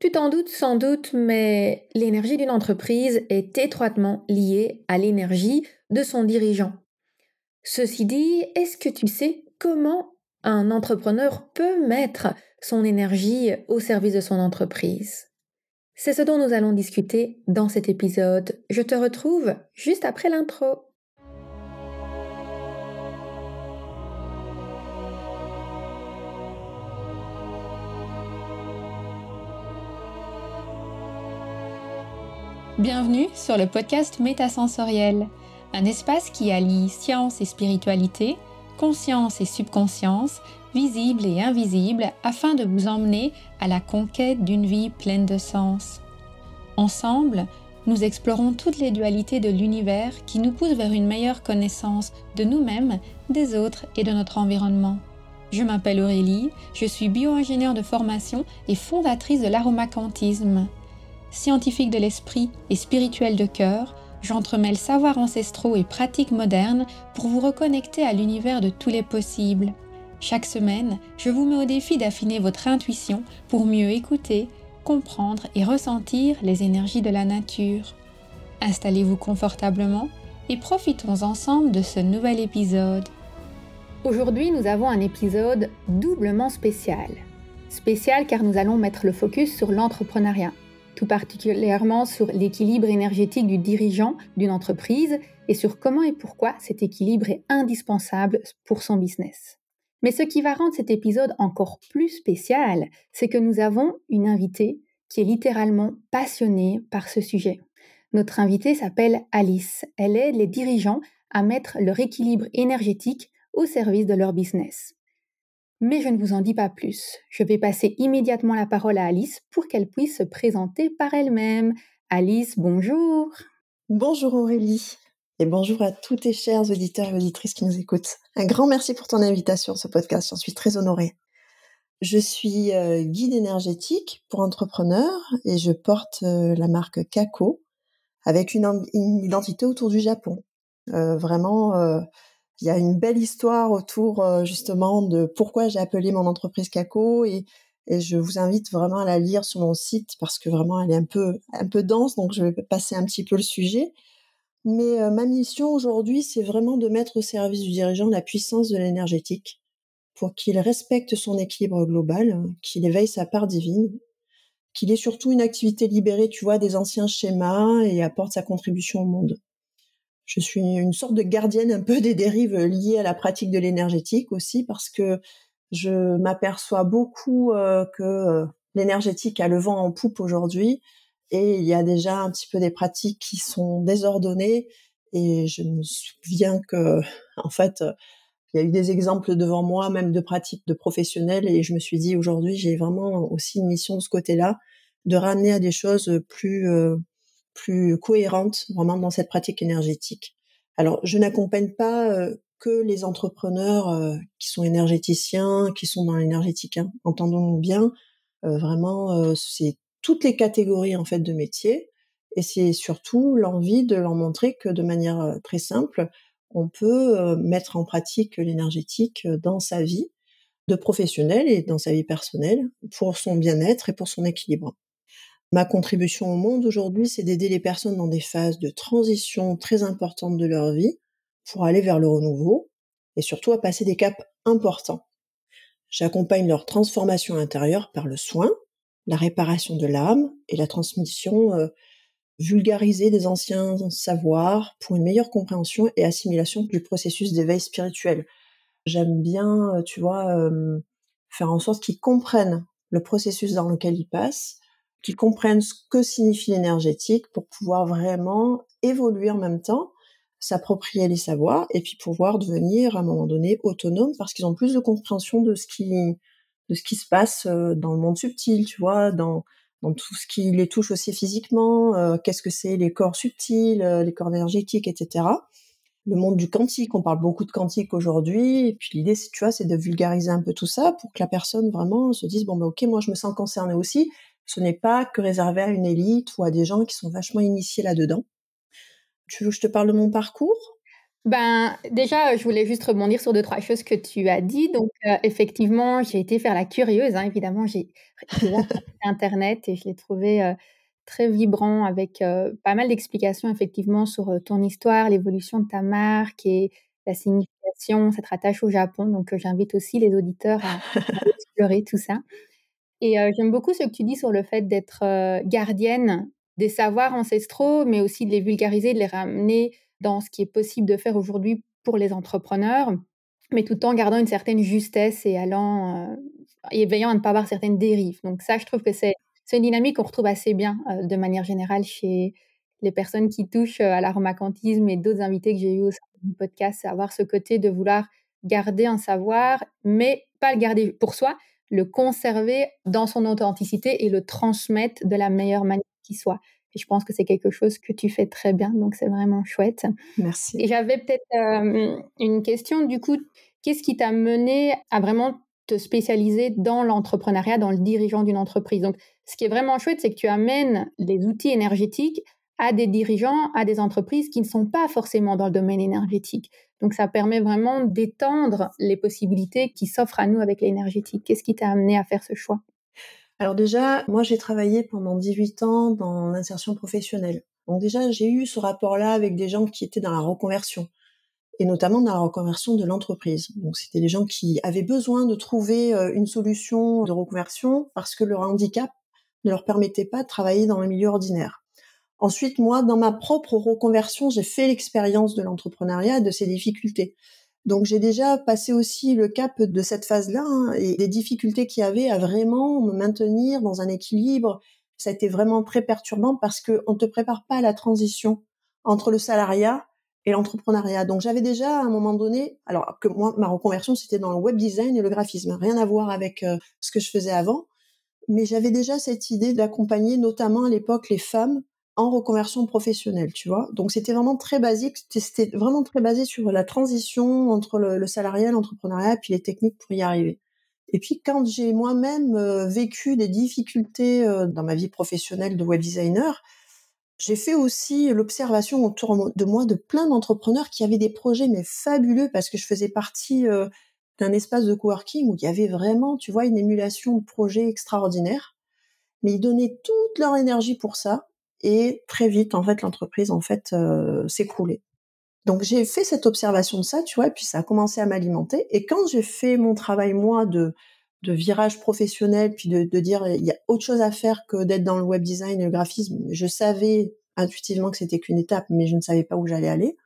Tu t'en doutes sans doute, mais l'énergie d'une entreprise est étroitement liée à l'énergie de son dirigeant. Ceci dit, est-ce que tu sais comment un entrepreneur peut mettre son énergie au service de son entreprise? C'est ce dont nous allons discuter dans cet épisode. Je te retrouve juste après l'intro. Bienvenue sur le podcast Métasensoriel, un espace qui allie science et spiritualité, conscience et subconscience, visible et invisible, afin de vous emmener à la conquête d'une vie pleine de sens. Ensemble, nous explorons toutes les dualités de l'univers qui nous poussent vers une meilleure connaissance de nous-mêmes, des autres et de notre environnement. Je m'appelle Aurélie, je suis bio-ingénieure de formation et fondatrice de l'aromacantisme scientifique de l'esprit et spirituel de cœur, j'entremêle savoirs ancestraux et pratiques modernes pour vous reconnecter à l'univers de tous les possibles. Chaque semaine, je vous mets au défi d'affiner votre intuition pour mieux écouter, comprendre et ressentir les énergies de la nature. Installez-vous confortablement et profitons ensemble de ce nouvel épisode. Aujourd'hui, nous avons un épisode doublement spécial. Spécial car nous allons mettre le focus sur l'entrepreneuriat tout particulièrement sur l'équilibre énergétique du dirigeant d'une entreprise et sur comment et pourquoi cet équilibre est indispensable pour son business. Mais ce qui va rendre cet épisode encore plus spécial, c'est que nous avons une invitée qui est littéralement passionnée par ce sujet. Notre invitée s'appelle Alice. Elle aide les dirigeants à mettre leur équilibre énergétique au service de leur business. Mais je ne vous en dis pas plus. Je vais passer immédiatement la parole à Alice pour qu'elle puisse se présenter par elle-même. Alice, bonjour. Bonjour Aurélie. Et bonjour à tous tes chers auditeurs et auditrices qui nous écoutent. Un grand merci pour ton invitation à ce podcast. J'en suis très honorée. Je suis euh, guide énergétique pour entrepreneurs et je porte euh, la marque Kako avec une, identité autour du Japon. Euh, vraiment il y a une belle histoire autour euh, justement de pourquoi j'ai appelé mon entreprise Caco et, et, je vous invite vraiment à la lire sur mon site parce que vraiment elle est un peu dense donc je vais passer un petit peu le sujet. Mais euh, ma mission aujourd'hui, c'est vraiment de mettre au service du dirigeant la puissance de l'énergétique pour qu'il respecte son équilibre global, qu'il éveille sa part divine, qu'il ait surtout une activité libérée, tu vois, des anciens schémas et apporte sa contribution au monde je suis une sorte de gardienne un peu des dérives liées à la pratique de l'énergétique aussi parce que je m'aperçois beaucoup euh, que euh, l'énergétique a le vent en poupe aujourd'hui et il y a déjà un petit peu des pratiques qui sont désordonnées et je me souviens que en fait il y a eu des exemples devant moi même de pratiques de professionnels et je me suis dit aujourd'hui j'ai vraiment aussi une mission de ce côté-là de ramener à des choses plus euh, plus cohérente vraiment dans cette pratique énergétique. Alors, je n'accompagne pas euh, que les entrepreneurs euh, qui sont énergéticiens, qui sont dans l'énergétique. Hein. Entendons-nous bien, euh, vraiment, c'est toutes les catégories en fait de métiers, et c'est surtout l'envie de leur montrer que de manière très simple, on peut mettre en pratique l'énergétique dans sa vie de professionnel et dans sa vie personnelle pour son bien-être et pour son équilibre. Ma contribution au monde aujourd'hui, c'est d'aider les personnes dans des phases de transition très importantes de leur vie pour aller vers le renouveau et surtout à passer des caps importants. J'accompagne leur transformation intérieure par le soin, la réparation de l'âme et la transmission euh, vulgarisée des anciens savoirs pour une meilleure compréhension et assimilation du processus d'éveil spirituel. J'aime bien, euh, tu vois, euh, faire en sorte qu'ils comprennent le processus dans lequel ils passent qu'ils comprennent ce que signifie l'énergétique pour pouvoir vraiment évoluer en même temps, s'approprier les savoirs et puis pouvoir devenir à un moment donné autonome parce qu'ils ont plus de compréhension de ce qui de ce qui se passe euh, dans le monde subtil, tu vois, dans dans tout ce qui les touche aussi physiquement, euh, qu'est-ce que c'est les corps subtils, euh, les corps énergétiques, etc. Le monde du quantique, on parle beaucoup de quantique aujourd'hui, et puis l'idée, tu vois, c'est de vulgariser un peu tout ça pour que la personne vraiment se dise bon ben ok, moi je me sens concernée aussi, ce n'est pas que réservé à une élite ou à des gens qui sont vachement initiés là-dedans. Tu veux que je te parle de mon parcours? Ben, déjà, je voulais juste rebondir sur deux, trois choses que tu as dit. Donc, euh, effectivement, j'ai été faire la curieuse, hein, évidemment. J'ai internet et je l'ai trouvé euh, très vibrant avec euh, pas mal d'explications, effectivement, sur ton histoire, l'évolution de ta marque et la signification, cette rattache au Japon. Donc, j'invite aussi les auditeurs à, explorer tout ça. Et j'aime beaucoup ce que tu dis sur le fait d'être gardienne des savoirs ancestraux, mais aussi de les vulgariser, de les ramener dans ce qui est possible de faire aujourd'hui pour les entrepreneurs, mais tout en gardant une certaine justesse et allant euh, et veillant à ne pas avoir certaines dérives. Donc ça, je trouve que c'est une dynamique qu'on retrouve assez bien euh, de manière générale chez les personnes qui touchent euh, à l'aromacantisme et d'autres invités que j'ai eu au sein du podcast, c'est avoir ce côté de vouloir garder un savoir, mais pas le garder pour soi, le conserver dans son authenticité et le transmettre de la meilleure manière qui soit. Et je pense que c'est quelque chose que tu fais très bien, donc c'est vraiment chouette. Merci. Et j'avais peut-être euh, une question, du coup, qu'est-ce qui t'a mené à vraiment te spécialiser dans l'entrepreneuriat, dans le dirigeant d'une entreprise? Donc, ce qui est vraiment chouette, c'est que tu amènes les outils énergétiques à des dirigeants, à des entreprises qui ne sont pas forcément dans le domaine énergétique. Donc, ça permet vraiment d'étendre les possibilités qui s'offrent à nous avec l'énergétique. Qu'est-ce qui t'a amené à faire ce choix? Alors déjà, moi j'ai travaillé pendant 18 ans dans l'insertion professionnelle. Donc déjà, j'ai eu ce rapport-là avec des gens qui étaient dans la reconversion et notamment dans la reconversion de l'entreprise. Donc c'était des gens qui avaient besoin de trouver euh, une solution de reconversion parce que leur handicap ne leur permettait pas de travailler dans le milieu ordinaire. Ensuite, moi, dans ma propre reconversion, j'ai fait l'expérience de l'entrepreneuriat et de ses difficultés. Donc j'ai déjà passé aussi le cap de cette phase-là hein, et des difficultés qu'il y avait à vraiment me maintenir dans un équilibre. Ça a été vraiment très perturbant parce qu'on ne te prépare pas à la transition entre le salariat et l'entrepreneuriat. Donc j'avais déjà à un moment donné, alors que moi ma reconversion c'était dans le web design et le graphisme, rien à voir avec euh, ce que je faisais avant, mais j'avais déjà cette idée d'accompagner notamment à l'époque les femmes en reconversion professionnelle, tu vois. Donc c'était vraiment très basique, c'était vraiment très basé sur la transition entre le, salariat, l'entrepreneuriat, puis les techniques pour y arriver. Et puis quand j'ai moi-même euh, vécu des difficultés euh, dans ma vie professionnelle de web designer, j'ai fait aussi l'observation autour de moi de plein d'entrepreneurs qui avaient des projets mais fabuleux parce que je faisais partie euh, d'un espace de coworking où il y avait vraiment, tu vois, une émulation de projets extraordinaires. Mais ils donnaient toute leur énergie pour ça et très vite en fait l'entreprise en fait euh, s'écroulait. Donc j'ai fait cette observation de ça, tu vois, puis ça a commencé à m'alimenter. Et quand j'ai fait mon travail moi de de virage professionnel, puis de, de dire il y a autre chose à faire que d'être dans le web design et le graphisme, je savais intuitivement que c'était qu'une étape, mais je ne savais pas où j'allais aller.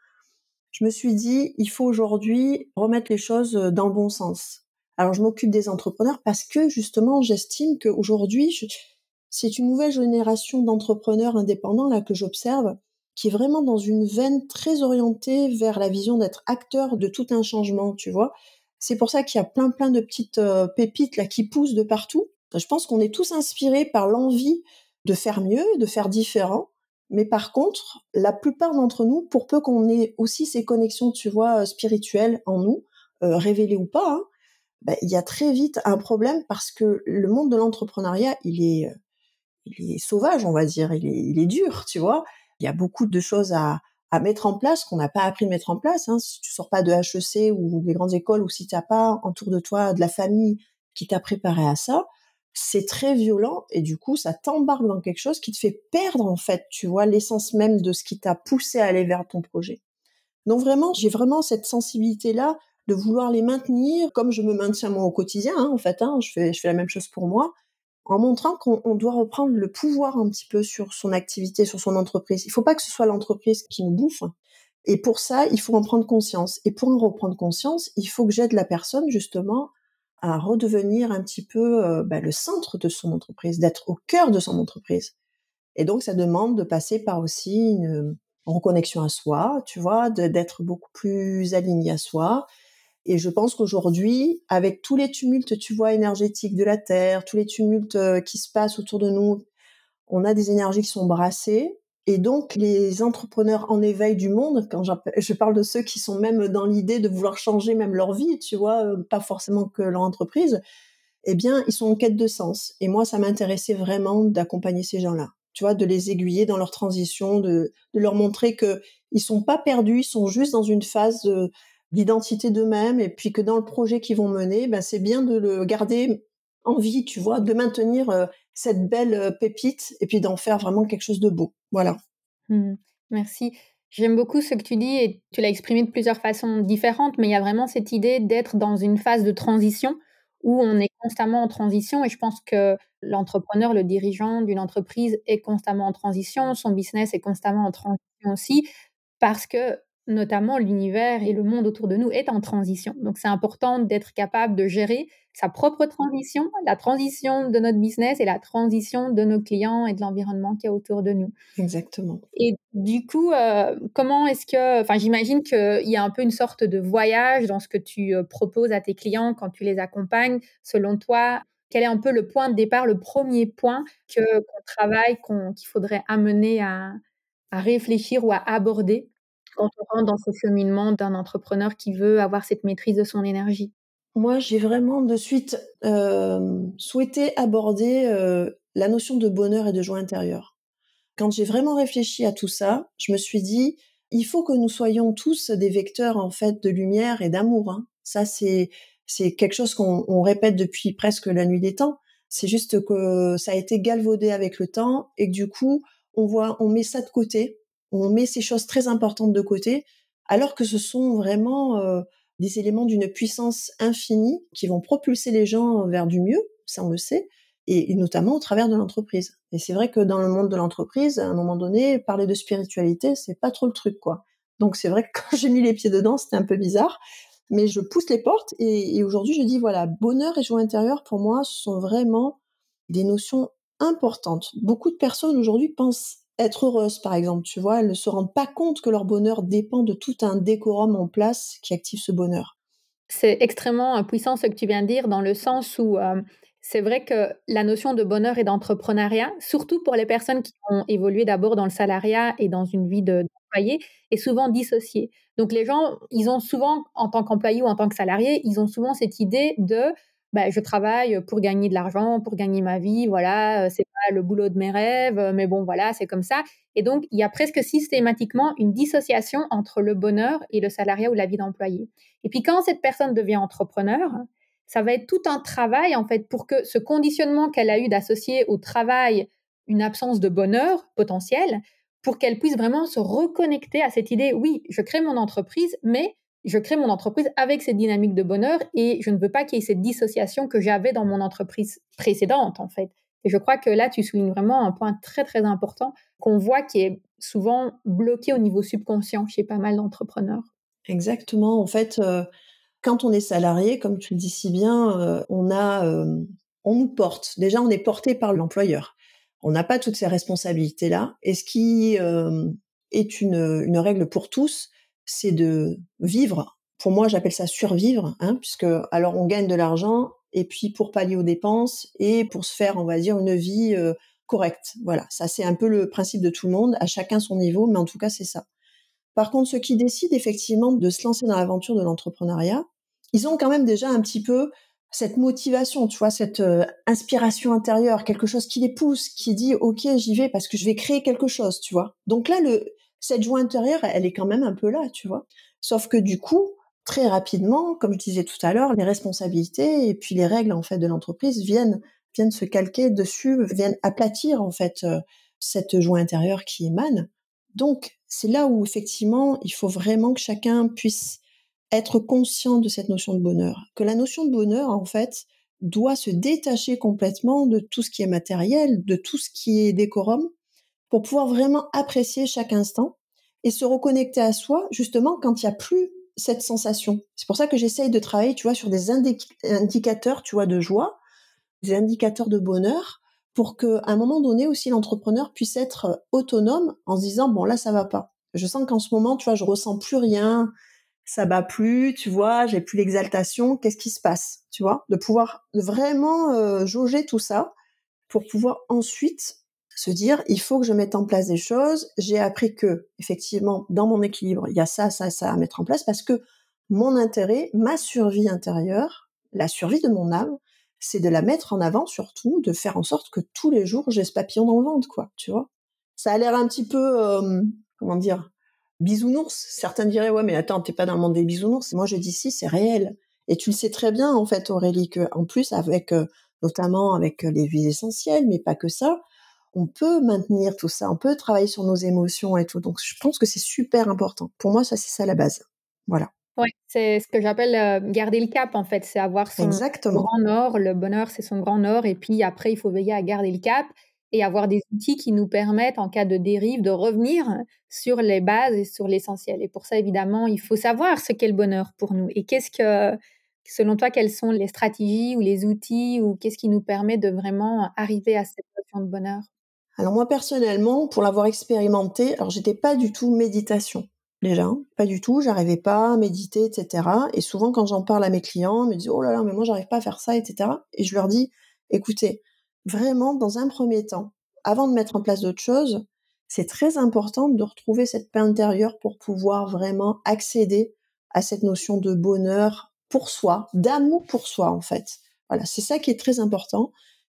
Je me suis dit, il faut aujourd'hui remettre les choses dans le bon sens. Alors je m'occupe des entrepreneurs parce que justement, j'estime qu'aujourd'hui, je, c'est une nouvelle génération d'entrepreneurs indépendants là que j'observe qui est vraiment dans une veine très orientée vers la vision d'être acteur de tout un changement, tu vois. C'est pour ça qu'il y a plein plein de petites euh, pépites là qui poussent de partout. Je pense qu'on est tous inspirés par l'envie de faire mieux, de faire différent. Mais par contre, la plupart d'entre nous, pour peu qu'on ait aussi ces connexions, tu vois, euh, spirituelles en nous, euh, révélées ou pas, hein, ben, il y a très vite un problème parce que le monde de l'entrepreneuriat, il est il est sauvage, on va dire, il est, il est dur, tu vois. Il y a beaucoup de choses à, à mettre en place qu'on n'a pas appris à mettre en place. Hein. Si tu sors pas de HEC ou des grandes écoles, ou si tu n'as pas autour de toi de la famille qui t'a préparé à ça, c'est très violent et du coup, ça t'embarque dans quelque chose qui te fait perdre en fait, tu vois, l'essence même de ce qui t'a poussé à aller vers ton projet. Donc vraiment, j'ai vraiment cette sensibilité-là de vouloir les maintenir comme je me maintiens moi au quotidien, hein, en fait. Hein, je, fais, je fais la même chose pour moi en montrant qu'on doit reprendre le pouvoir un petit peu sur son activité, sur son entreprise. Il ne faut pas que ce soit l'entreprise qui nous bouffe. Et pour ça, il faut en prendre conscience. Et pour en reprendre conscience, il faut que j'aide la personne justement à redevenir un petit peu euh, bah, le centre de son entreprise, d'être au cœur de son entreprise. Et donc, ça demande de passer par aussi une reconnexion à soi, tu vois, d'être beaucoup plus aligné à soi, et je pense qu'aujourd'hui, avec tous les tumultes, tu vois, énergétiques de la Terre, tous les tumultes euh, qui se passent autour de nous, on a des énergies qui sont brassées. Et donc, les entrepreneurs en éveil du monde, quand je parle de ceux qui sont même dans l'idée de vouloir changer même leur vie, tu vois, euh, pas forcément que leur entreprise, eh bien, ils sont en quête de sens. Et moi, ça m'intéressait vraiment d'accompagner ces gens-là. tu vois, de les aiguiller dans leur transition, de, de leur montrer que ils sont pas perdus, ils sont juste dans une phase d'identité d'eux-mêmes, et puis que dans le projet qu'ils vont mener, ben c'est bien de le garder en vie, tu vois, de maintenir euh, cette belle euh, pépite, et puis d'en faire vraiment quelque chose de beau. Voilà. Mmh. Merci. J'aime beaucoup ce que tu dis et tu l'as exprimé de plusieurs façons différentes, mais il y a vraiment cette idée d'être dans une phase de transition où on est constamment en transition et je pense que l'entrepreneur, le dirigeant d'une entreprise est constamment en transition, son business est constamment en transition aussi parce que notamment l'univers et le monde autour de nous est en transition. Donc c'est important d'être capable de gérer sa propre transition, la transition de notre business et la transition de nos clients et de l'environnement qui est autour de nous. Exactement. Et du coup, euh, comment est-ce que, enfin j'imagine qu'il y a un peu une sorte de voyage dans ce que tu euh, proposes à tes clients quand tu les accompagnes. Selon toi, quel est un peu le point de départ, le premier point que qu'on travaille, qu'il faudrait amener à, à réfléchir ou à aborder? Quand on rentre dans ce cheminement d'un entrepreneur qui veut avoir cette maîtrise de son énergie? Moi, j'ai vraiment de suite euh, souhaité aborder euh, la notion de bonheur et de joie intérieure. Quand j'ai vraiment réfléchi à tout ça, je me suis dit, il faut que nous soyons tous des vecteurs en fait de lumière et d'amour. Hein. Ça, c'est c'est quelque chose qu'on répète depuis presque la nuit des temps. C'est juste que ça a été galvaudé avec le temps et que du coup, on voit, on met ça de côté on met ces choses très importantes de côté, alors que ce sont vraiment euh, des éléments d'une puissance infinie qui vont propulser les gens vers du mieux, ça on le sait, et, notamment au travers de l'entreprise. Et c'est vrai que dans le monde de l'entreprise, à un moment donné, parler de spiritualité, c'est pas trop le truc, quoi. Donc c'est vrai que quand j'ai mis les pieds dedans, c'était un peu bizarre, mais je pousse les portes et, et aujourd'hui je dis voilà, bonheur et joie intérieure pour moi ce sont vraiment des notions importantes. Beaucoup de personnes aujourd'hui pensent être heureuse, par exemple, tu vois, elles ne se rendent pas compte que leur bonheur dépend de tout un décorum en place qui active ce bonheur. C'est extrêmement puissant ce que tu viens de dire, dans le sens où euh, c'est vrai que la notion de bonheur et d'entrepreneuriat, surtout pour les personnes qui ont évolué d'abord dans le salariat et dans une vie d'employé, est souvent dissociée. Donc les gens, ils ont souvent, en tant qu'employé ou en tant que salarié, ils ont souvent cette idée de bah, je travaille pour gagner de l'argent, pour gagner ma vie, voilà, c'est pas le boulot de mes rêves, mais bon, voilà, c'est comme ça. Et donc, il y a presque systématiquement une dissociation entre le bonheur et le salariat ou la vie d'employé. Et puis, quand cette personne devient entrepreneur, ça va être tout un travail, en fait, pour que ce conditionnement qu'elle a eu d'associer au travail une absence de bonheur potentiel, pour qu'elle puisse vraiment se reconnecter à cette idée, oui, je crée mon entreprise, mais je crée mon entreprise avec cette dynamique de bonheur et je ne veux pas qu'il y ait cette dissociation que j'avais dans mon entreprise précédente, en fait. Et je crois que là, tu soulignes vraiment un point très, très important qu'on voit qui est souvent bloqué au niveau subconscient chez pas mal d'entrepreneurs. Exactement. En fait, euh, quand on est salarié, comme tu le dis si bien, euh, on a, euh, on nous porte. Déjà, on est porté par l'employeur. On n'a pas toutes ces responsabilités-là. Et ce qui est une, une règle pour tous, c'est de vivre. Pour moi, j'appelle ça survivre, hein, puisque alors on gagne de l'argent et puis pour pallier aux dépenses et pour se faire, on va dire, une vie euh, correcte. Voilà, ça c'est un peu le principe de tout le monde, à chacun son niveau, mais en tout cas c'est ça. Par contre, ceux qui décident effectivement de se lancer dans l'aventure de l'entrepreneuriat, ils ont quand même déjà un petit peu cette motivation, tu vois, cette euh, inspiration intérieure, quelque chose qui les pousse, qui dit ok j'y vais parce que je vais créer quelque chose, tu vois. Donc là le cette joie intérieure, elle est quand même un peu là, tu vois. Sauf que du coup, très rapidement, comme je disais tout à l'heure, les responsabilités et puis les règles en fait de l'entreprise viennent viennent se calquer dessus, viennent aplatir en fait euh, cette joie intérieure qui émane. Donc c'est là où effectivement il faut vraiment que chacun puisse être conscient de cette notion de bonheur, que la notion de bonheur en fait doit se détacher complètement de tout ce qui est matériel, de tout ce qui est décorum, pour pouvoir vraiment apprécier chaque instant et se reconnecter à soi justement quand il n'y a plus cette sensation. C'est pour ça que j'essaye de travailler, tu vois, sur des indicateurs, tu vois, de joie, des indicateurs de bonheur, pour que à un moment donné aussi l'entrepreneur puisse être autonome en se disant bon là ça va pas. Je sens qu'en ce moment, tu vois, je ressens plus rien, ça va plus, tu vois, j'ai plus l'exaltation. Qu'est-ce qui se passe, tu vois, de pouvoir vraiment euh, jauger tout ça pour pouvoir ensuite se dire il faut que je mette en place des choses. J'ai appris que effectivement dans mon équilibre il y a ça, ça, ça à mettre en place parce que mon intérêt, ma survie intérieure, la survie de mon âme c'est de la mettre en avant surtout, de faire en sorte que tous les jours j'ai ce papillon dans le ventre, quoi, tu vois. Ça a l'air un petit peu, euh, comment dire, bisounours. Certains diraient ouais mais attends t'es pas dans le monde des bisounours. Moi je dis si c'est réel. Et tu le sais très bien en fait Aurélie que en plus avec euh, notamment avec les huiles essentielles, mais pas que ça, on peut maintenir tout ça, on peut travailler sur nos émotions et tout. Donc je pense que c'est super important. Pour moi ça c'est ça la base. Voilà. Oui, c'est ce que j'appelle euh, garder le cap en fait, c'est avoir son grand nord. Le bonheur, c'est son grand nord, et puis après, il faut veiller à garder le cap et avoir des outils qui nous permettent, en cas de dérive, de revenir sur les bases et sur l'essentiel. Et pour ça, évidemment, il faut savoir ce qu'est le bonheur pour nous. Et qu'est-ce que, selon toi, quelles sont les stratégies ou les outils ou qu'est-ce qui nous permet de vraiment arriver à cette notion de bonheur? Alors moi, personnellement, pour l'avoir expérimenté, alors j'étais pas du tout méditation déjà, pas du tout, j'arrivais pas à méditer, etc. Et souvent quand j'en parle à mes clients, ils me disent oh là là, mais moi j'arrive pas à faire ça, etc. Et je leur dis écoutez, vraiment dans un premier temps, avant de mettre en place d'autres choses, c'est très important de retrouver cette paix intérieure pour pouvoir vraiment accéder à cette notion de bonheur pour soi, d'amour pour soi en fait. Voilà, c'est ça qui est très important.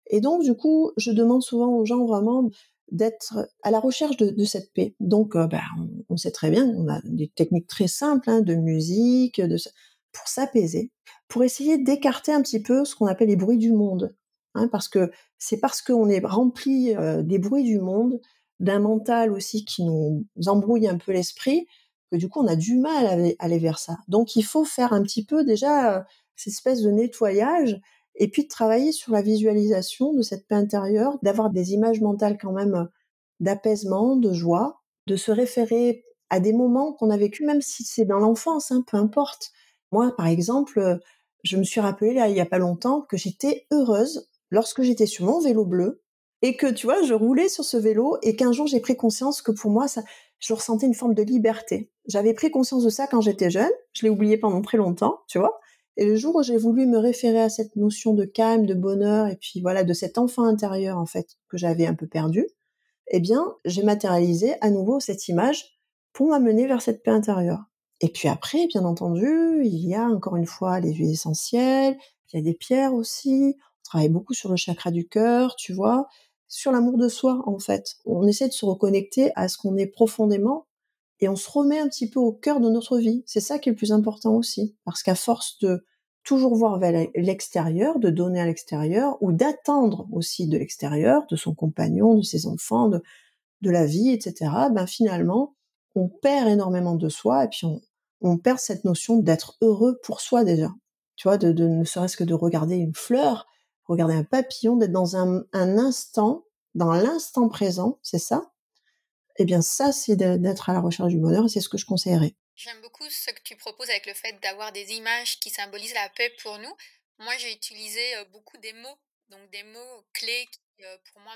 Et donc du coup, je demande souvent aux gens vraiment d'être à la recherche de, cette paix. Donc, euh, ben, on, sait très bien, on a des techniques très simples hein, de musique, de, pour s'apaiser, pour essayer d'écarter un petit peu ce qu'on appelle les bruits du monde. Hein, parce que c'est parce qu'on est rempli euh, des bruits du monde, d'un mental aussi qui nous embrouille un peu l'esprit, que du coup on a du mal à aller, vers ça. Donc il faut faire un petit peu déjà euh, cette espèce de nettoyage et puis de travailler sur la visualisation de cette paix intérieure, d'avoir des images mentales quand même euh, d'apaisement, de joie, de se référer à des moments qu'on a vécu, même si c'est dans l'enfance, hein, peu importe. Moi, par exemple, euh, je me suis rappelé là, il y a pas longtemps que j'étais heureuse lorsque j'étais sur mon vélo bleu et que tu vois, je roulais sur ce vélo et qu'un jour j'ai pris conscience que pour moi, ça, je ressentais une forme de liberté. J'avais pris conscience de ça quand j'étais jeune, je l'ai oublié pendant très longtemps, tu vois. Et le jour où j'ai voulu me référer à cette notion de calme, de bonheur, et puis voilà, de cet enfant intérieur, en fait, que j'avais un peu perdu, eh bien, j'ai matérialisé à nouveau cette image pour m'amener vers cette paix intérieure. Et puis après, bien entendu, il y a encore une fois les huiles essentielles, il y a des pierres aussi, on travaille beaucoup sur le chakra du cœur, tu vois, sur l'amour de soi, en fait. On essaie de se reconnecter à ce qu'on est profondément et on se remet un petit peu au cœur de notre vie. C'est ça qui est le plus important aussi. Parce qu'à force de toujours voir vers l'extérieur, de donner à l'extérieur, ou d'attendre aussi de l'extérieur, de son compagnon, de ses enfants, de, la vie, etc., ben finalement, on perd énormément de soi et puis on, perd cette notion d'être heureux pour soi déjà. Tu vois, de, ne serait-ce que de regarder une fleur, regarder un papillon, d'être dans un instant, dans l'instant présent, c'est ça? Eh bien, ça, c'est d'être à la recherche du bonheur et c'est ce que je conseillerais. J'aime beaucoup ce que tu proposes avec le fait d'avoir des images qui symbolisent la paix pour nous. Moi, j'ai utilisé beaucoup des mots, donc des mots clés qui, pour moi,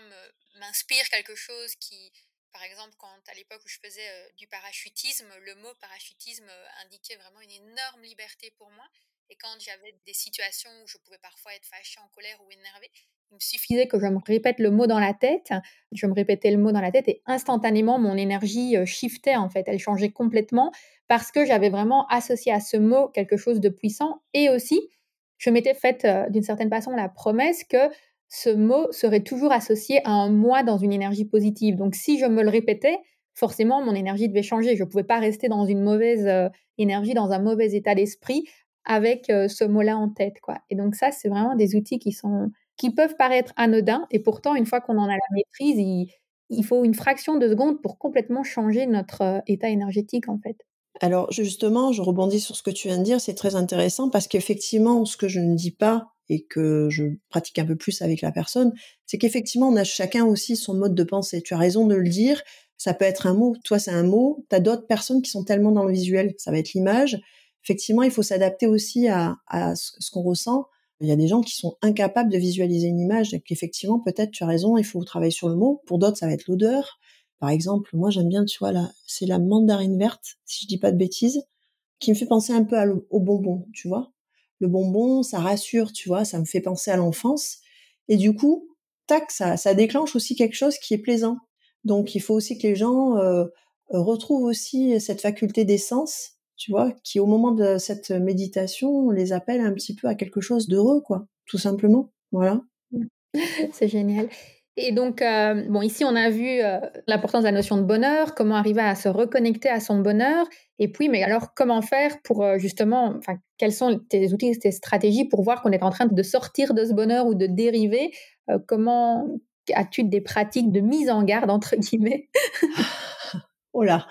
m'inspirent quelque chose qui, par exemple, quand à l'époque où je faisais du parachutisme, le mot parachutisme indiquait vraiment une énorme liberté pour moi. Et quand j'avais des situations où je pouvais parfois être fâchée, en colère ou énervée, il me suffisait que je me répète le mot dans la tête. Je me répétais le mot dans la tête et instantanément, mon énergie shiftait en fait. Elle changeait complètement parce que j'avais vraiment associé à ce mot quelque chose de puissant. Et aussi, je m'étais faite d'une certaine façon la promesse que ce mot serait toujours associé à un moi dans une énergie positive. Donc si je me le répétais, forcément, mon énergie devait changer. Je ne pouvais pas rester dans une mauvaise énergie, dans un mauvais état d'esprit avec ce mot-là en tête. quoi. Et donc ça, c'est vraiment des outils qui sont qui peuvent paraître anodins, et pourtant, une fois qu'on en a la maîtrise, il, faut une fraction de seconde pour complètement changer notre état énergétique, en fait. Alors justement, je rebondis sur ce que tu viens de dire, c'est très intéressant parce qu'effectivement, ce que je ne dis pas et que je pratique un peu plus avec la personne, c'est qu'effectivement, on a chacun aussi son mode de pensée. Tu as raison de le dire, ça peut être un mot, toi c'est un mot, tu as d'autres personnes qui sont tellement dans le visuel, ça va être l'image. Effectivement, il faut s'adapter aussi à, à ce qu'on ressent. Il y a des gens qui sont incapables de visualiser une image et qu'effectivement, peut-être, tu as raison, il faut travailler sur le mot. Pour d'autres, ça va être l'odeur. Par exemple, moi, j'aime bien, tu vois, là, c'est la mandarine verte, si je dis pas de bêtises, qui me fait penser un peu au bonbon, tu vois. Le bonbon, ça rassure, tu vois, ça me fait penser à l'enfance. Et du coup, tac, ça, ça déclenche aussi quelque chose qui est plaisant. Donc, il faut aussi que les gens euh, retrouvent aussi cette faculté d'essence tu vois, qui au moment de cette méditation, on les appelle un petit peu à quelque chose d'heureux, quoi, tout simplement. Voilà. C'est génial. Et donc, euh, bon, ici, on a vu euh, l'importance de la notion de bonheur, comment arriver à se reconnecter à son bonheur. Et puis, mais alors, comment faire pour euh, justement, enfin, quels sont tes outils, tes stratégies pour voir qu'on est en train de sortir de ce bonheur ou de dériver Comment as-tu des pratiques de mise en garde, entre guillemets? Oh là,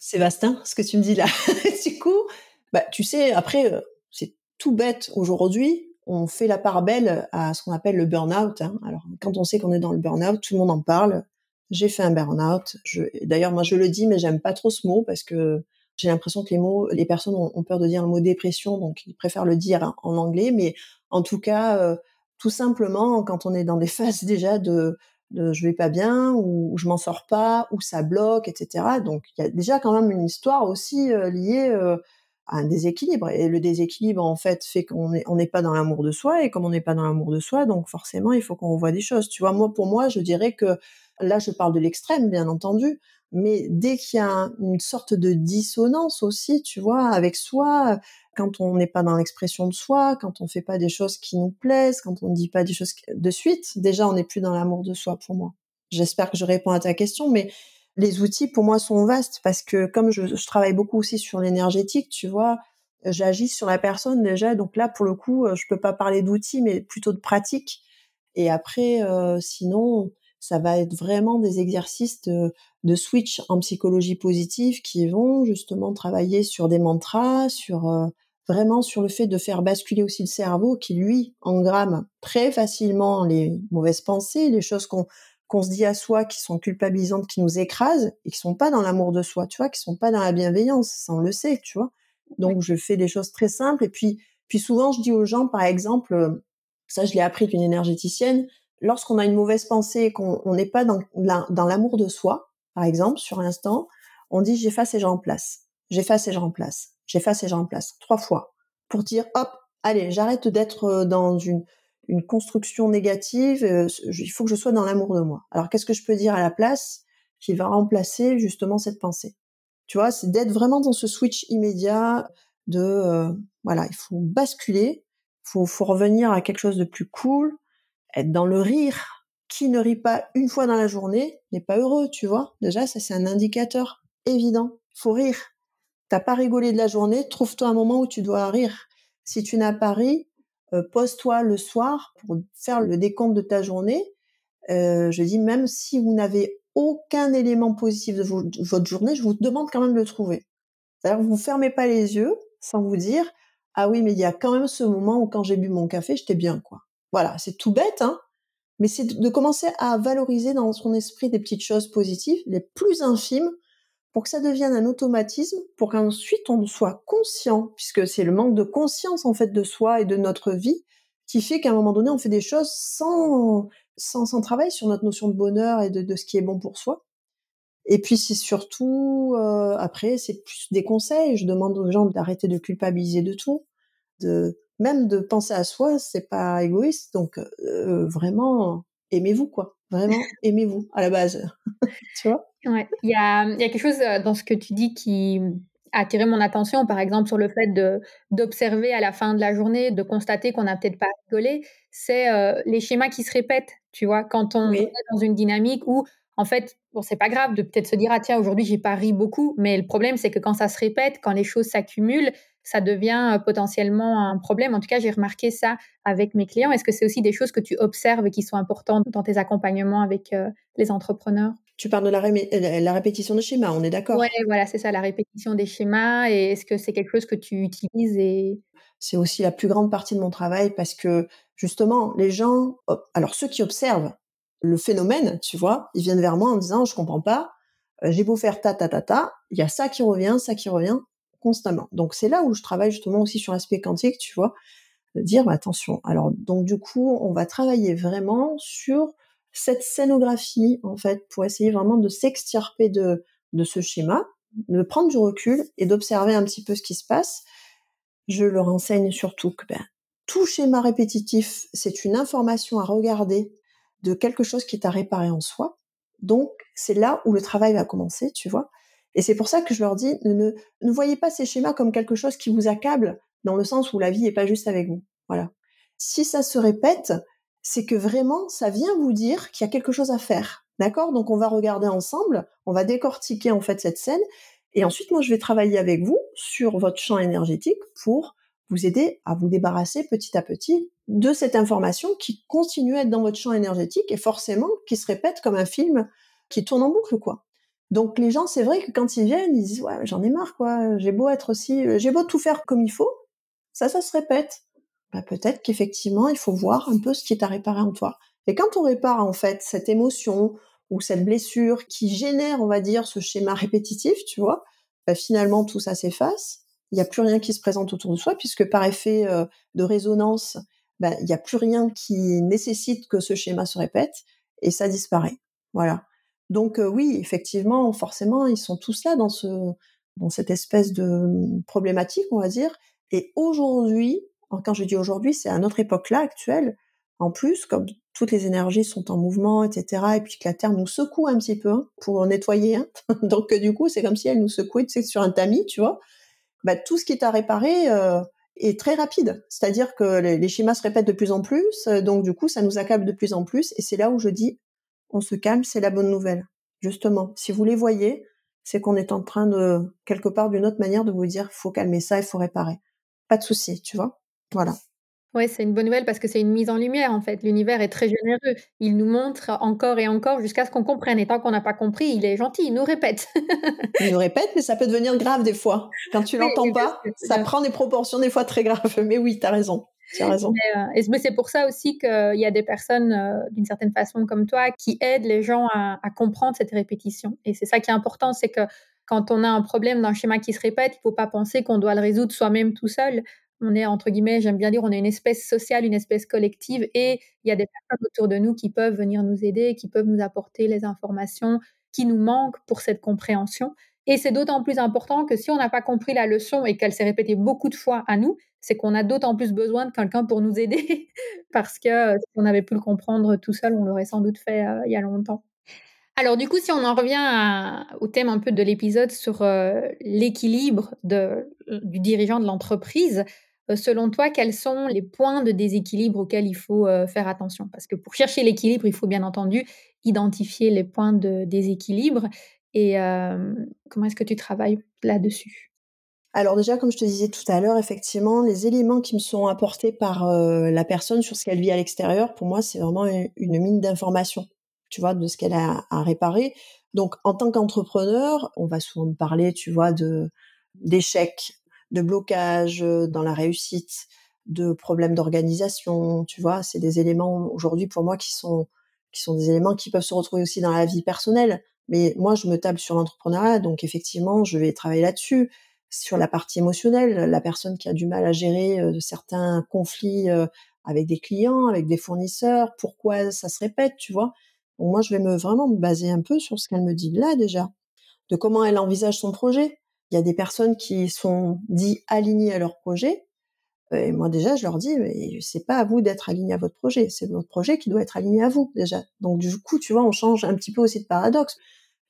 Sébastien, ce que tu me dis là. du coup, bah, tu sais, après, c'est tout bête aujourd'hui on fait la part belle à ce qu'on appelle le burn-out. Hein. Alors, quand on sait qu'on est dans le burn-out, tout le monde en parle. J'ai fait un burn-out. D'ailleurs, moi, je le dis, mais j'aime pas trop ce mot parce que j'ai l'impression que les mots, les personnes ont, peur de dire le mot dépression, donc ils préfèrent le dire en anglais. Mais en tout cas, euh, tout simplement, quand on est dans des phases déjà de, de je vais pas bien ou, je m'en sors pas ou ça bloque, etc. Donc, il y a déjà quand même une histoire aussi euh, liée euh, un déséquilibre. Et le déséquilibre, en fait, fait qu'on n'est on n'est pas dans l'amour de soi. Et comme on n'est pas dans l'amour de soi, donc forcément, il faut qu'on voit des choses. Tu vois, moi, pour moi, je dirais que là, je parle de l'extrême, bien entendu. Mais dès qu'il y a une sorte de dissonance aussi, tu vois, avec soi, quand on n'est pas dans l'expression de soi, quand on fait pas des choses qui nous plaisent, quand on ne dit pas des choses de suite, déjà, on n'est plus dans l'amour de soi pour moi. J'espère que je réponds à ta question, mais les outils pour moi sont vastes parce que comme je, travaille beaucoup aussi sur l'énergétique, tu vois, j'agis sur la personne déjà. Donc là, pour le coup, je peux pas parler d'outils, mais plutôt de pratique. Et après, euh, sinon, ça va être vraiment des exercices de, switch en psychologie positive qui vont justement travailler sur des mantras, sur euh, vraiment sur le fait de faire basculer aussi le cerveau qui lui engramme très facilement les mauvaises pensées, les choses qu'on qu'on se dit à soi qui sont culpabilisantes, qui nous écrasent et qui sont pas dans l'amour de soi, tu vois, qui sont pas dans la bienveillance, ça on le sait, tu vois. Donc je fais des choses très simples et puis puis souvent je dis aux gens par exemple euh, ça je l'ai appris d'une énergéticienne, lorsqu'on a une mauvaise pensée et qu'on n'est pas dans dans l'amour de soi, par exemple, sur l'instant, on dit j'efface et je remplace. J'efface et je remplace. J'efface et je remplace trois fois pour dire hop, allez, j'arrête d'être euh, dans une une construction négative, euh, il faut que je sois dans l'amour de moi. Alors qu'est-ce que je peux dire à la place qui va remplacer justement cette pensée? Tu vois, c'est d'être vraiment dans ce switch immédiat de euh, voilà, il faut basculer, faut faut revenir à quelque chose de plus cool, être dans le rire. Qui ne rit pas une fois dans la journée n'est pas heureux, tu vois. Déjà, ça c'est un indicateur évident. Faut rire. T'as pas rigolé de la journée, trouve-toi un moment où tu dois rire. Si tu n'as pas ri, euh, pose-toi le soir pour faire le décompte de ta journée. Euh, je dis même si vous n'avez aucun élément positif de, votre journée, je vous demande quand même de le trouver. C'est-à-dire vous fermez pas les yeux sans vous dire ah oui mais il y a quand même ce moment où quand j'ai bu mon café j'étais bien quoi. Voilà c'est tout bête hein, mais c'est de commencer à valoriser dans son esprit des petites choses positives les plus infimes pour que ça devienne un automatisme, pour qu'ensuite on soit conscient, puisque c'est le manque de conscience en fait de soi et de notre vie qui fait qu'à un moment donné on fait des choses sans sans, sans travail sur notre notion de bonheur et de, ce qui est bon pour soi. Et puis c'est surtout euh, après c'est plus des conseils. Je demande aux gens d'arrêter de culpabiliser de tout, de même de penser à soi, c'est pas égoïste. Donc euh, vraiment aimez-vous quoi, vraiment aimez-vous à la base, tu vois? Ouais. Il y a, y a quelque chose euh, dans ce que tu dis qui a attiré mon attention, par exemple, sur le fait de d'observer à la fin de la journée, de constater qu'on n'a peut-être pas rigolé, c'est euh, les schémas qui se répètent, tu vois, quand on est dans une dynamique où, en fait, bon, c'est pas grave de peut-être se dire, ah tiens, aujourd'hui, j'ai pas ri beaucoup, mais le problème, c'est que quand ça se répète, quand les choses s'accumulent, ça devient euh, potentiellement un problème. En tout cas, j'ai remarqué ça avec mes clients. Est-ce que c'est aussi des choses que tu observes et qui sont importantes dans tes accompagnements avec les entrepreneurs? Tu parles de euh, la, répétition des schémas, on est d'accord Oui, voilà, c'est ça, la répétition des schémas. Et est-ce que c'est quelque chose que tu utilises et... C'est aussi la plus grande partie de mon travail parce que justement, les gens, alors ceux qui observent le phénomène, tu vois, ils viennent vers moi en disant, je comprends pas, euh, j'ai beau faire ta ta ta ta, il y a ça qui revient, ça qui revient constamment. Donc c'est là où je travaille justement aussi sur l'aspect quantique, tu vois, de dire bah, attention. Alors donc du coup, on va travailler vraiment sur cette scénographie, en fait, pour essayer vraiment de s'extirper de, de ce schéma, de prendre du recul et d'observer un petit peu ce qui se passe. Je leur enseigne surtout que ben, tout schéma répétitif, c'est une information à regarder de quelque chose qui est à réparer en soi. Donc, c'est là où le travail va commencer, tu vois. Et c'est pour ça que je leur dis, ne, ne voyez pas ces schémas comme quelque chose qui vous accable, dans le sens où la vie n'est pas juste avec vous. Voilà. Si ça se répète, c'est que vraiment, ça vient vous dire qu'il y a quelque chose à faire. D'accord? Donc, on va regarder ensemble, on va décortiquer en fait cette scène, et ensuite, moi, je vais travailler avec vous sur votre champ énergétique pour vous aider à vous débarrasser petit à petit de cette information qui continue à être dans votre champ énergétique et forcément qui se répète comme un film qui tourne en boucle, quoi. Donc les gens, c'est vrai que quand ils viennent, ils disent ouais, j'en ai marre, quoi. J'ai beau être aussi, j'ai beau tout faire comme il faut, ça, ça se répète. Bah, peut-être qu'effectivement, il faut voir un peu ce qui est à réparer en toi. Et quand on répare en fait cette émotion ou cette blessure qui génère, on va dire, ce schéma répétitif, tu vois, bah, finalement tout ça s'efface. Il n'y a plus rien qui se présente autour de soi puisque par effet euh, de résonance, bah, il n'y a plus rien qui nécessite que ce schéma se répète et ça disparaît. Voilà. Donc euh, oui, effectivement, forcément, ils sont tous là dans ce dans cette espèce de hum, problématique, on va dire. Et aujourd'hui, quand je dis aujourd'hui, c'est à notre époque là actuelle. En plus, comme toutes les énergies sont en mouvement, etc., et puis que la Terre nous secoue un petit peu hein, pour nettoyer. Hein. Donc du coup, c'est comme si elle nous secouait, tu sais, sur un tamis, tu vois. Bah, tout ce qui est à réparer euh, est très rapide. C'est-à-dire que les, schémas se répètent de plus en plus, donc du coup, ça nous accable de plus en plus. Et c'est là où je dis, on se calme, c'est la bonne nouvelle. Justement, si vous les voyez, c'est qu'on est en train de, quelque part, d'une autre manière, de vous dire, faut calmer ça, il faut réparer. Pas de souci, tu vois? Voilà. Ouais, c'est une bonne nouvelle parce que c'est une mise en lumière, en fait. L'univers est très généreux. Il nous montre encore et encore jusqu'à ce qu'on comprenne et tant qu'on n'a pas compris, il est gentil, il nous répète. Il nous répète, mais ça peut devenir grave des fois. Quand tu l'entends pas, ça prend des proportions des fois très graves. Mais oui, tu as raison. Euh, c'est pour ça aussi qu'il y a des personnes, euh, d'une certaine façon comme toi, qui aident les gens à, à comprendre cette répétition. Et c'est ça qui est important, c'est que quand on a un problème d'un schéma qui se répète, il ne faut pas penser qu'on doit le résoudre soi-même tout seul on est entre guillemets, j'aime bien dire, on est une espèce sociale, une espèce collective, et il y a des personnes autour de nous qui peuvent venir nous aider, qui peuvent nous apporter les informations qui nous manquent pour cette compréhension. Et c'est d'autant plus important que si on n'a pas compris la leçon et qu'elle s'est répétée beaucoup de fois à nous, c'est qu'on a d'autant plus besoin de quelqu'un pour nous aider, parce que euh, si on avait pu le comprendre tout seul, on l'aurait sans doute fait euh, il y a longtemps. Alors du coup, si on en revient au thème un peu de l'épisode sur euh, l'équilibre du dirigeant de l'entreprise, selon toi, quels sont les points de déséquilibre auxquels il faut faire attention? Parce que pour chercher l'équilibre, il faut bien entendu identifier les points de déséquilibre. Et comment est-ce que tu travailles là-dessus? Alors déjà, comme je te disais tout à l'heure, effectivement, les éléments qui me sont apportés par la personne sur ce qu'elle vit à l'extérieur, pour moi, c'est vraiment une mine d'informations, tu vois, de ce qu'elle a à réparer. Donc, en tant qu'entrepreneur, on va souvent me parler, tu vois, d'échecs de blocage dans la réussite, de problèmes d'organisation, tu vois, c'est des éléments aujourd'hui pour moi qui sont qui sont des éléments qui peuvent se retrouver aussi dans la vie personnelle. Mais moi, je me table sur l'entrepreneuriat, donc effectivement, je vais travailler là-dessus, sur la partie émotionnelle, la personne qui a du mal à gérer certains conflits avec des clients, avec des fournisseurs, pourquoi ça se répète, tu vois? Donc moi, je vais me vraiment me baser un peu sur ce qu'elle me dit là déjà, de comment elle envisage son projet, il y a des personnes qui sont dit alignées à leur projet. Et moi déjà, je leur dis, mais c'est pas à vous d'être aligné à votre projet, c'est votre projet qui doit être aligné à vous déjà. Donc du coup, tu vois, on change un petit peu aussi de paradoxe,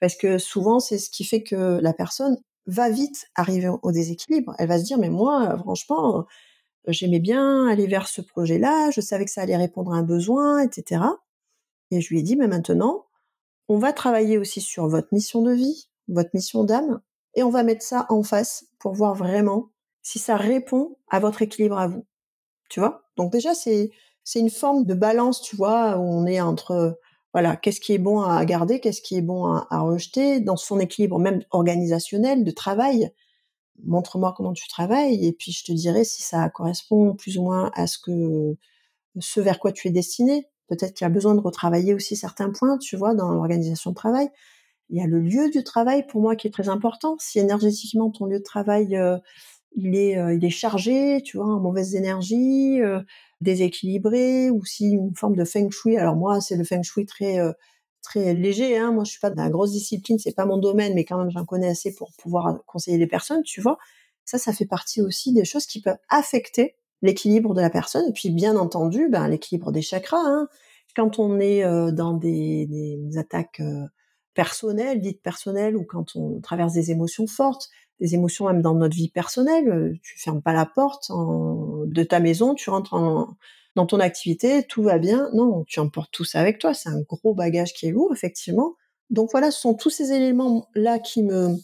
parce que souvent c'est ce qui fait que la personne va vite arriver au déséquilibre. Elle va se dire, mais moi, franchement, j'aimais bien aller vers ce projet-là, je savais que ça allait répondre à un besoin, etc. Et je lui ai dit, mais maintenant, on va travailler aussi sur votre mission de vie, votre mission d'âme, et on va mettre ça en face pour voir vraiment si ça répond à votre équilibre à vous. Tu vois? Donc déjà c'est c'est une forme de balance, tu vois, où on est entre voilà, qu'est-ce qui est bon à garder, qu'est-ce qui est bon à, rejeter dans son équilibre même organisationnel de travail. Montre-moi comment tu travailles et puis je te dirai si ça correspond plus ou moins à ce que ce vers quoi tu es destiné. Peut-être qu'il y a besoin de retravailler aussi certains points, tu vois, dans l'organisation de travail. Il y a le lieu du travail pour moi qui est très important. Si énergétiquement ton lieu de travail euh, il est euh, il est chargé, tu vois, en mauvaise énergie, euh, déséquilibré, ou si une forme de feng shui. Alors moi, c'est le feng shui très très léger. Hein. Moi, je suis pas de la grosse discipline, c'est pas mon domaine, mais quand même j'en connais assez pour pouvoir conseiller les personnes, tu vois. Ça, ça fait partie aussi des choses qui peuvent affecter l'équilibre de la personne. Et puis, bien entendu, ben, l'équilibre des chakras. Hein. Quand on est dans des, des attaques personnelles, dites personnelles, ou quand on traverse des émotions fortes, des émotions même dans notre vie personnelle, euh, tu fermes pas la porte de ta maison, tu rentres en, dans ton activité, tout va bien. Non, tu emportes tout ça avec toi. C'est un gros bagage qui est lourd, effectivement. Donc voilà, ce sont tous ces éléments-là qui me,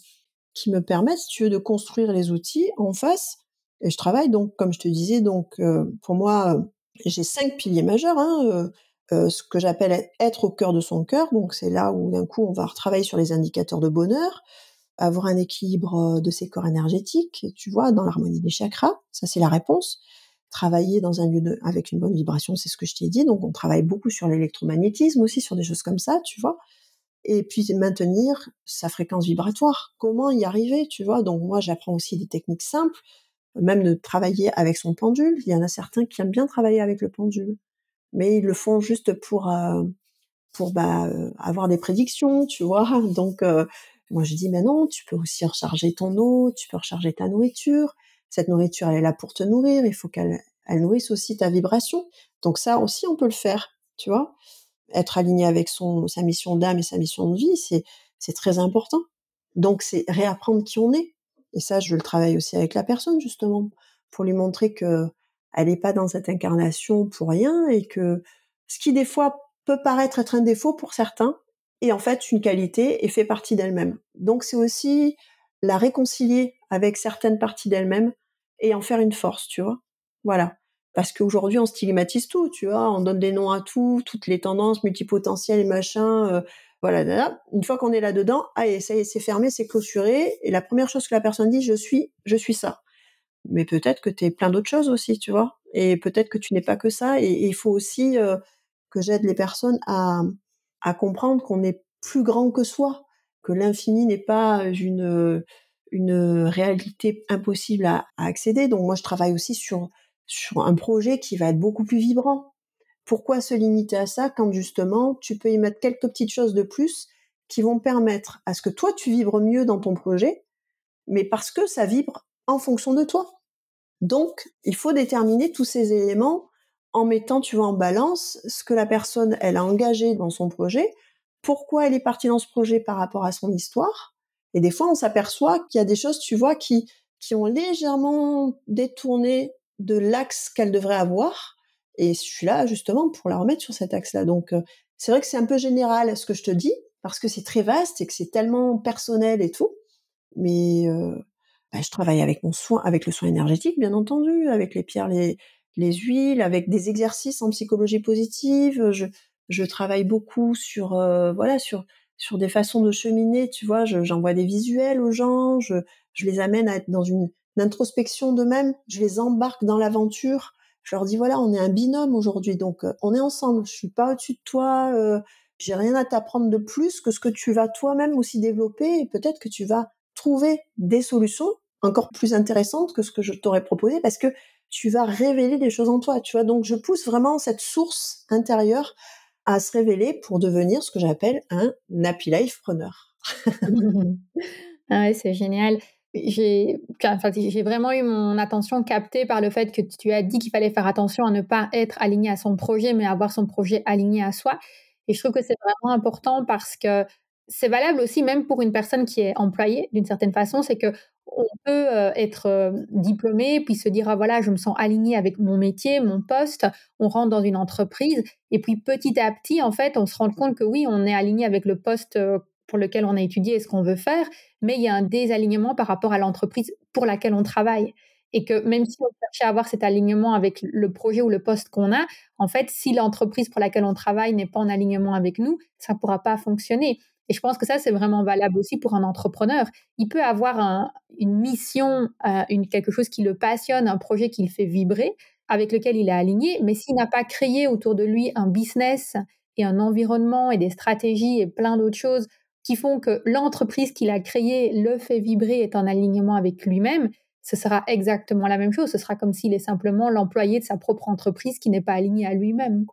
qui me permettent, si tu veux, de construire les outils en face. Et je travaille donc, comme je te disais, donc euh, pour moi, j'ai cinq piliers majeurs. Hein, euh, euh, ce que j'appelle être au cœur de son cœur. Donc c'est là où d'un coup on va retravailler sur les indicateurs de bonheur, avoir un équilibre de ses corps énergétiques, tu vois, dans l'harmonie des chakras. Ça c'est la réponse travailler dans un lieu de, avec une bonne vibration, c'est ce que je t'ai dit. Donc, on travaille beaucoup sur l'électromagnétisme aussi, sur des choses comme ça, tu vois. Et puis, maintenir sa fréquence vibratoire. Comment y arriver, tu vois? Donc, moi, j'apprends aussi des techniques simples, même de travailler avec son pendule. Il y en a certains qui aiment bien travailler avec le pendule, mais ils le font juste pour, euh, pour bah, euh, avoir des prédictions, tu vois? Donc, euh, moi, je dis, mais non, tu peux aussi recharger ton eau, tu peux recharger ta nourriture cette nourriture, elle est là pour te nourrir, il faut qu'elle elle nourrisse aussi ta vibration. Donc ça aussi, on peut le faire, tu vois. Être aligné avec son, sa mission d'âme et sa mission de vie, c'est, c'est très important. Donc c'est réapprendre qui on est. Et ça, je le travaille aussi avec la personne, justement, pour lui montrer que elle n'est pas dans cette incarnation pour rien et que ce qui, des fois, peut paraître être un défaut pour certains, est en fait une qualité et fait partie d'elle-même. Donc c'est aussi la réconcilier avec certaines parties d'elle-même et en faire une force, tu vois. Voilà. Parce qu'aujourd'hui, on stigmatise tout, tu vois, on donne des noms à tout, toutes les tendances multipotentielles et machin, euh, voilà, Une fois qu'on est là-dedans, allez, ça y est, c'est fermé, c'est clôturé, et la première chose que la personne dit, je suis, je suis ça. Mais peut-être que tu es plein d'autres choses aussi, tu vois, et peut-être que tu n'es pas que ça, et il faut aussi euh, que j'aide les personnes à, à comprendre qu'on est plus grand que soi, que l'infini n'est pas une une réalité impossible à, accéder. Donc moi, je travaille aussi sur sur un projet qui va être beaucoup plus vibrant. Pourquoi se limiter à ça quand justement tu peux y mettre quelques petites choses de plus qui vont permettre à ce que toi tu vibres mieux dans ton projet, mais parce que ça vibre en fonction de toi. Donc, il faut déterminer tous ces éléments en mettant, tu vois, en balance ce que la personne, elle a engagé dans son projet, pourquoi elle est partie dans ce projet par rapport à son histoire. Et des fois, on s'aperçoit qu'il y a des choses, tu vois, qui, qui ont légèrement détourné de l'axe qu'elle devrait avoir. Et je suis là justement pour la remettre sur cet axe-là. Donc, euh, c'est vrai que c'est un peu général ce que je te dis, parce que c'est très vaste et que c'est tellement personnel et tout. Mais euh, bah, je travaille avec mon soin, avec le soin énergétique, bien entendu, avec les pierres, les, les huiles, avec des exercices en psychologie positive. Je, je travaille beaucoup sur euh, voilà sur sur des façons de cheminer, tu vois, j'envoie des visuels aux gens, je, je les amène à être dans une, introspection d'eux-mêmes, je les embarque dans l'aventure, je leur dis voilà, on est un binôme aujourd'hui, donc euh, on est ensemble, je suis pas au-dessus de toi, euh, j'ai rien à t'apprendre de plus que ce que tu vas toi-même aussi développer, et peut-être que tu vas trouver des solutions encore plus intéressantes que ce que je t'aurais proposé, parce que tu vas révéler des choses en toi, tu vois, donc je pousse vraiment cette source intérieure à se révéler pour devenir ce que j'appelle un happy life preneur. ah ouais, c'est génial. J'ai vraiment eu mon attention captée par le fait que tu as dit qu'il fallait faire attention à ne pas être aligné à son projet, mais avoir son projet aligné à soi. Et je trouve que c'est vraiment important parce que c'est valable aussi même pour une personne qui est employée d'une certaine façon, c'est que on peut euh, être euh, diplômé puis se dire ah voilà je me sens aligné avec mon métier mon poste on rentre dans une entreprise et puis petit à petit en fait on se rend compte que oui on est aligné avec le poste euh, pour lequel on a étudié et ce qu'on veut faire mais il y a un désalignement par rapport à l'entreprise pour laquelle on travaille et que même si on cherche à avoir cet alignement avec le projet ou le poste qu'on a, en fait, si l'entreprise pour laquelle on travaille n'est pas en alignement avec nous, ça ne pourra pas fonctionner. Et je pense que ça, c'est vraiment valable aussi pour un entrepreneur. Il peut avoir une mission, euh, une, quelque chose qui le passionne, un projet qui le fait vibrer, avec lequel il est aligné, mais s'il n'a pas créé autour de lui un business et un environnement et des stratégies et plein d'autres choses qui font que l'entreprise qu'il a créée le fait vibrer est en alignement avec lui-même, ce sera exactement la même chose. Ce sera comme s'il est simplement l'employé de sa propre entreprise qui n'est pas aligné à lui-même.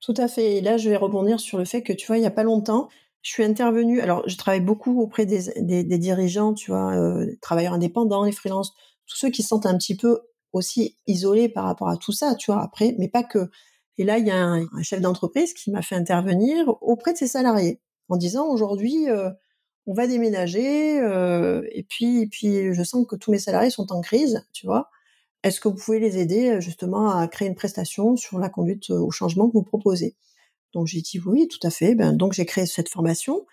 Tout à fait. Et là, je vais rebondir sur le fait que, tu vois, il n'y a pas longtemps, je suis intervenue. Alors, je travaille beaucoup auprès des, des, dirigeants, tu vois, euh, travailleurs indépendants, les freelances, tous ceux qui se sentent un petit peu aussi isolés par rapport à tout ça, tu vois. Après, mais pas que. Et là, il y a un, chef d'entreprise qui m'a fait intervenir auprès de ses salariés en disant aujourd'hui, euh, on va déménager euh, et puis, et puis, je sens que tous mes salariés sont en crise, tu vois. Est-ce que vous pouvez les aider justement à créer une prestation sur la conduite au changement que vous proposez? Donc j'ai dit oui, tout à fait. Ben, donc j'ai créé cette formation.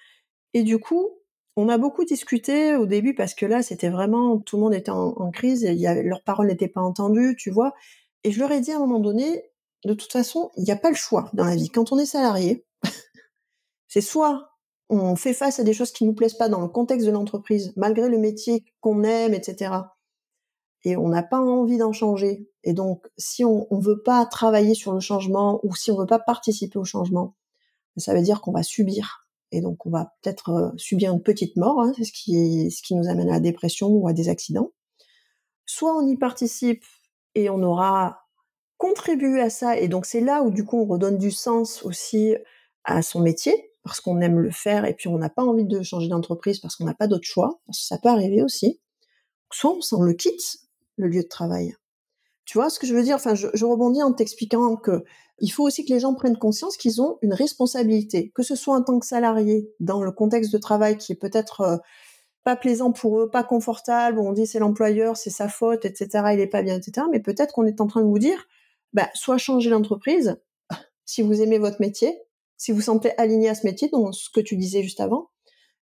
Et du coup, on a beaucoup discuté au début parce que là, c'était vraiment, tout le monde était en, crise, et leurs paroles n'étaient pas entendues, tu vois. Et je leur ai dit à un moment donné, de toute façon, il n'y a pas le choix dans la vie. Quand on est salarié, c'est soit on fait face à des choses qui nous plaisent pas dans le contexte de l'entreprise, malgré le métier qu'on aime, etc. Et on n'a pas envie d'en changer. Et donc, si on ne veut pas travailler sur le changement ou si on veut pas participer au changement, ça veut dire qu'on va subir. Et donc, on va peut-être euh, subir une petite mort, hein, c'est ce qui, ce qui nous amène à la dépression ou à des accidents. Soit on y participe et on aura contribué à ça. Et donc, c'est là où, du coup, on redonne du sens aussi à son métier parce qu'on aime le faire et puis on n'a pas envie de changer d'entreprise parce qu'on n'a pas d'autre choix, ça peut arriver aussi. Soit on le quitte, le lieu de travail. Tu vois ce que je veux dire? Enfin, je, rebondis en t'expliquant que il faut aussi que les gens prennent conscience qu'ils ont une responsabilité, que ce soit en tant que salarié dans le contexte de travail qui est peut-être euh, pas plaisant pour eux, pas confortable, on dit c'est l'employeur, c'est sa faute, etc. Il est pas bien, etc. Mais peut-être qu'on est en train de vous dire, bah, soit changer l'entreprise si vous aimez votre métier, si vous sentez aligné à ce métier, dans ce que tu disais juste avant.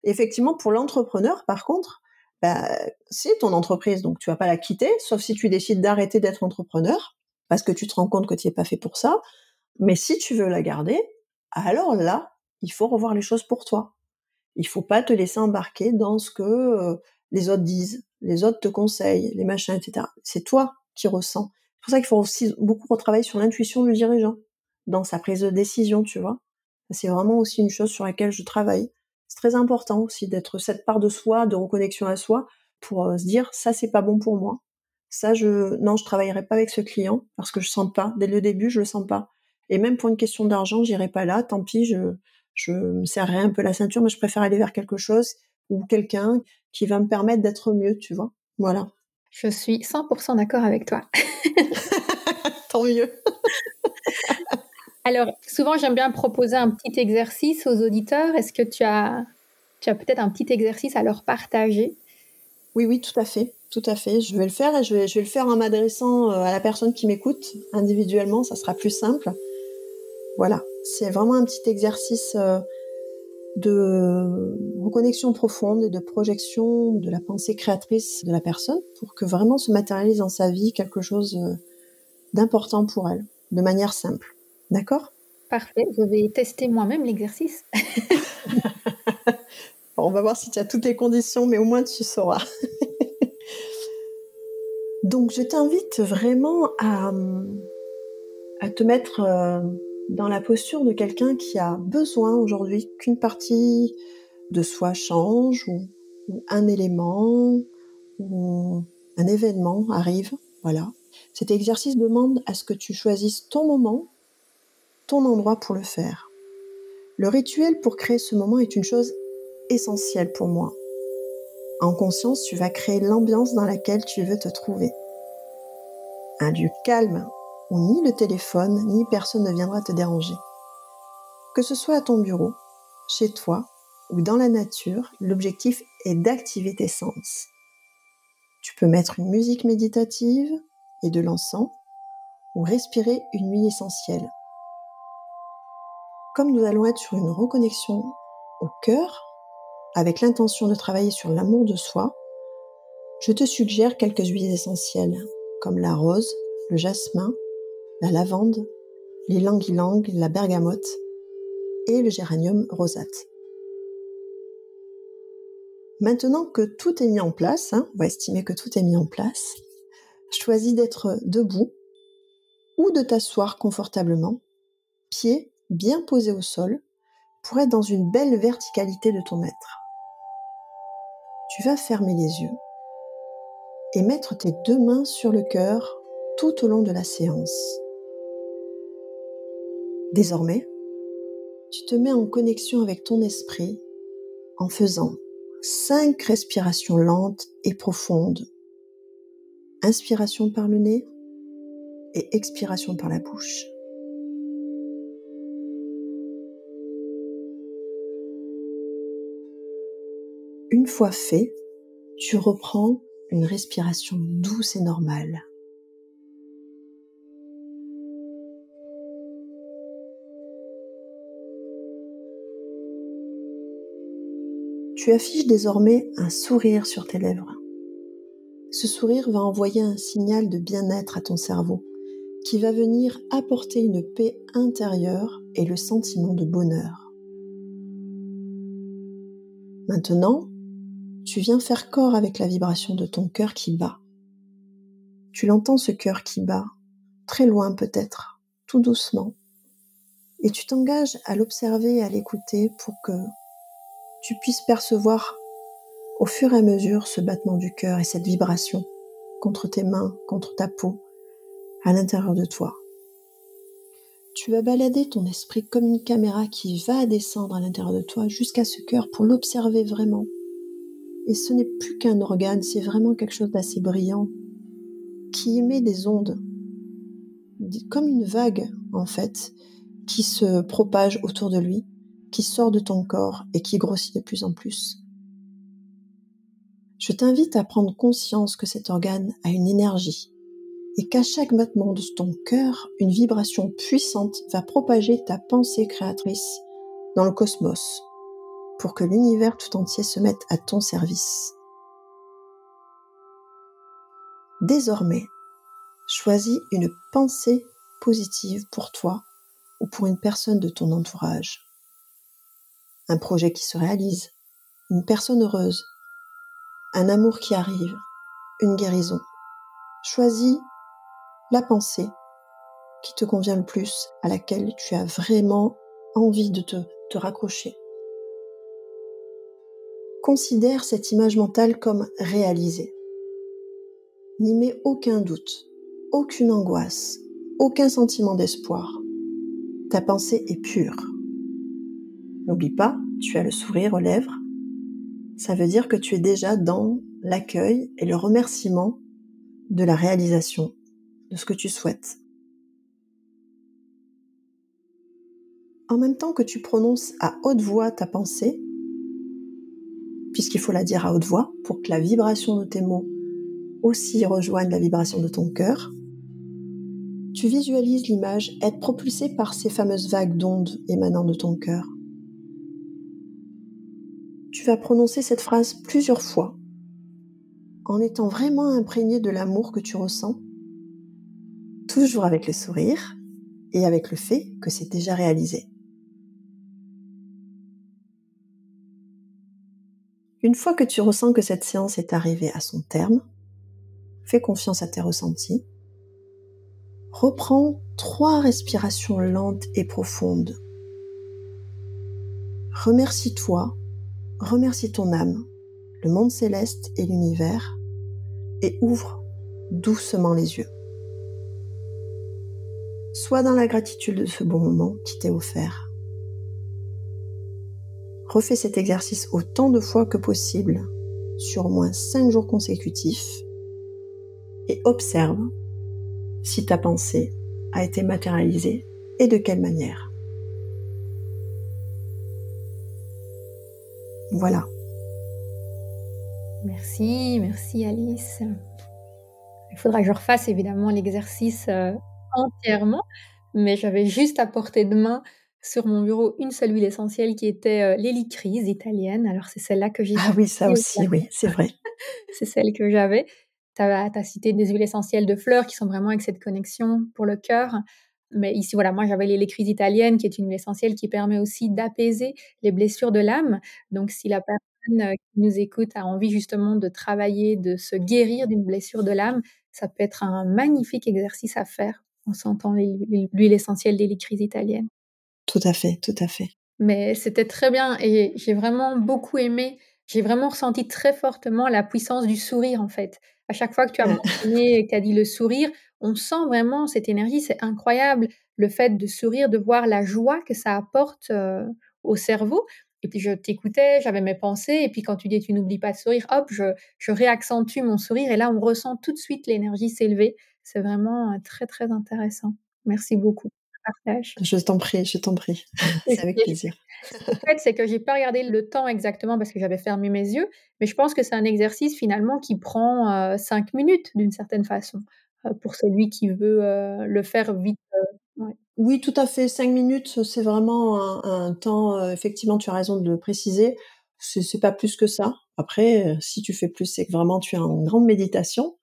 effectivement, pour l'entrepreneur, par contre, bah, c'est ton entreprise, donc tu vas pas la quitter, sauf si tu décides d'arrêter d'être entrepreneur, parce que tu te rends compte que tu n'es pas fait pour ça. Mais si tu veux la garder, alors là, il faut revoir les choses pour toi. Il faut pas te laisser embarquer dans ce que euh, les autres disent, les autres te conseillent, les machins, etc. C'est toi qui ressens. C'est pour ça qu'il faut aussi beaucoup retravailler sur l'intuition du dirigeant, dans sa prise de décision, tu vois. C'est vraiment aussi une chose sur laquelle je travaille. C'est très important aussi d'être cette part de soi, de reconnexion à soi, pour euh, se dire ça c'est pas bon pour moi. Ça je non je travaillerai pas avec ce client parce que je sens pas dès le début je le sens pas. Et même pour une question d'argent j'irai pas là. Tant pis je je me serrerai un peu la ceinture, mais je préfère aller vers quelque chose ou quelqu'un qui va me permettre d'être mieux, tu vois. Voilà. Je suis 100% d'accord avec toi. Tant mieux. Alors, souvent, j'aime bien proposer un petit exercice aux auditeurs. Est-ce que tu as, tu as peut-être un petit exercice à leur partager? Oui, oui, tout à fait. Tout à fait. Je vais le faire et je vais, je vais le faire en m'adressant euh, à la personne qui m'écoute individuellement. Ça sera plus simple. Voilà. C'est vraiment un petit exercice euh, de reconnexion profonde et de projection de la pensée créatrice de la personne pour que vraiment se matérialise dans sa vie quelque chose euh, d'important pour elle, de manière simple. D'accord Parfait, je vais tester moi-même l'exercice. on va voir si tu as toutes les conditions, mais au moins tu sauras. Donc je t'invite vraiment à, à te mettre euh, dans la posture de quelqu'un qui a besoin aujourd'hui qu'une partie de soi change ou, ou, un élément ou un événement arrive. Voilà. Cet exercice demande à ce que tu choisisses ton moment ton endroit pour le faire. Le rituel pour créer ce moment est une chose essentielle pour moi. En conscience, tu vas créer l'ambiance dans laquelle tu veux te trouver. Un lieu calme où ni le téléphone ni personne ne viendra te déranger. Que ce soit à ton bureau, chez toi ou dans la nature, l'objectif est d'activer tes sens. Tu peux mettre une musique méditative et de l'encens ou respirer une huile essentielle comme nous allons être sur une reconnexion au cœur, avec l'intention de travailler sur l'amour de soi, je te suggère quelques huiles essentielles, comme la rose, le jasmin, la lavande, l'ylang-ylang, la bergamote et le géranium rosate. Maintenant que tout est mis en place, hein, on va estimer que tout est mis en place, choisis d'être debout ou de t'asseoir confortablement, pieds bien posé au sol, pour être dans une belle verticalité de ton être. Tu vas fermer les yeux et mettre tes deux mains sur le cœur tout au long de la séance. Désormais, tu te mets en connexion avec ton esprit en faisant cinq respirations lentes et profondes. Inspiration par le nez et expiration par la bouche. une fois fait, tu reprends une respiration douce et normale. Tu affiches désormais un sourire sur tes lèvres. Ce sourire va envoyer un signal de bien-être à ton cerveau qui va venir apporter une paix intérieure et le sentiment de bonheur. Maintenant, tu viens faire corps avec la vibration de ton cœur qui bat. Tu l'entends ce cœur qui bat, très loin peut-être, tout doucement. Et tu t'engages à l'observer et à l'écouter pour que tu puisses percevoir au fur et à mesure ce battement du cœur et cette vibration contre tes mains, contre ta peau, à l'intérieur de toi. Tu vas balader ton esprit comme une caméra qui va descendre à l'intérieur de toi jusqu'à ce cœur pour l'observer vraiment. Et ce n'est plus qu'un organe, c'est vraiment quelque chose d'assez brillant qui émet des ondes, comme une vague en fait, qui se propage autour de lui, qui sort de ton corps et qui grossit de plus en plus. Je t'invite à prendre conscience que cet organe a une énergie et qu'à chaque battement de ton cœur, une vibration puissante va propager ta pensée créatrice dans le cosmos pour que l'univers tout entier se mette à ton service. Désormais, choisis une pensée positive pour toi ou pour une personne de ton entourage. Un projet qui se réalise, une personne heureuse, un amour qui arrive, une guérison. Choisis la pensée qui te convient le plus, à laquelle tu as vraiment envie de te, te raccrocher. Considère cette image mentale comme réalisée. N'y mets aucun doute, aucune angoisse, aucun sentiment d'espoir. Ta pensée est pure. N'oublie pas, tu as le sourire aux lèvres. Ça veut dire que tu es déjà dans l'accueil et le remerciement de la réalisation de ce que tu souhaites. En même temps que tu prononces à haute voix ta pensée, puisqu'il faut la dire à haute voix pour que la vibration de tes mots aussi rejoigne la vibration de ton cœur, tu visualises l'image être propulsée par ces fameuses vagues d'ondes émanant de ton cœur. Tu vas prononcer cette phrase plusieurs fois en étant vraiment imprégné de l'amour que tu ressens toujours avec le sourire et avec le fait que c'est déjà réalisé. Une fois que tu ressens que cette séance est arrivée à son terme, fais confiance à tes ressentis. Reprends trois respirations lentes et profondes. Remercie-toi, remercie ton âme, le monde céleste et l'univers, et ouvre doucement les yeux. Sois dans la gratitude de ce bon moment qui t'est offert. Refais cet exercice autant de fois que possible sur au moins 5 jours consécutifs et observe si ta pensée a été matérialisée et de quelle manière. Voilà. Merci, merci Alice. Il faudra que je refasse évidemment l'exercice euh, entièrement, mais j'avais juste à portée de main sur mon bureau une seule huile essentielle qui était euh, l'hélicryse italienne. Alors c'est celle-là que j'ai. Ah oui, ça aussi, oui, c'est vrai. c'est celle que j'avais. Tu as, cité des huiles essentielles de fleurs qui sont vraiment avec cette connexion pour le cœur. Mais ici, voilà, moi j'avais l'hélicryse italienne qui est une huile essentielle qui permet aussi d'apaiser les blessures de l'âme. Donc si la personne euh, qui nous écoute a envie justement de travailler, de se guérir d'une blessure de l'âme, ça peut être un magnifique exercice à faire on s'entend l'huile essentielle d'hélicryse italienne. Tout à fait, tout à fait. Mais c'était très bien et j'ai vraiment beaucoup aimé. J'ai vraiment ressenti très fortement la puissance du sourire en fait. À chaque fois que tu as mentionné, que tu as dit le sourire, on sent vraiment cette énergie. C'est incroyable le fait de sourire, de voir la joie que ça apporte euh, au cerveau. Et puis je t'écoutais, j'avais mes pensées, et puis quand tu dis tu n'oublies pas de sourire, hop, je, je réaccentue mon sourire, et là on ressent tout de suite l'énergie s'élever. C'est vraiment très, très intéressant. Merci beaucoup. Partage. Je t'en prie, je t'en prie. c'est avec plaisir. en fait, c'est que j'ai pas regardé le temps exactement parce que j'avais fermé mes yeux, mais je pense que c'est un exercice finalement qui prend cinq minutes d'une certaine façon pour celui qui veut le faire vite. Oui, tout à fait. Cinq minutes, c'est vraiment un, un temps. effectivement, tu as raison de le préciser C'est pas plus que ça. Après, si tu fais plus, c'est que vraiment tu es en grande méditation.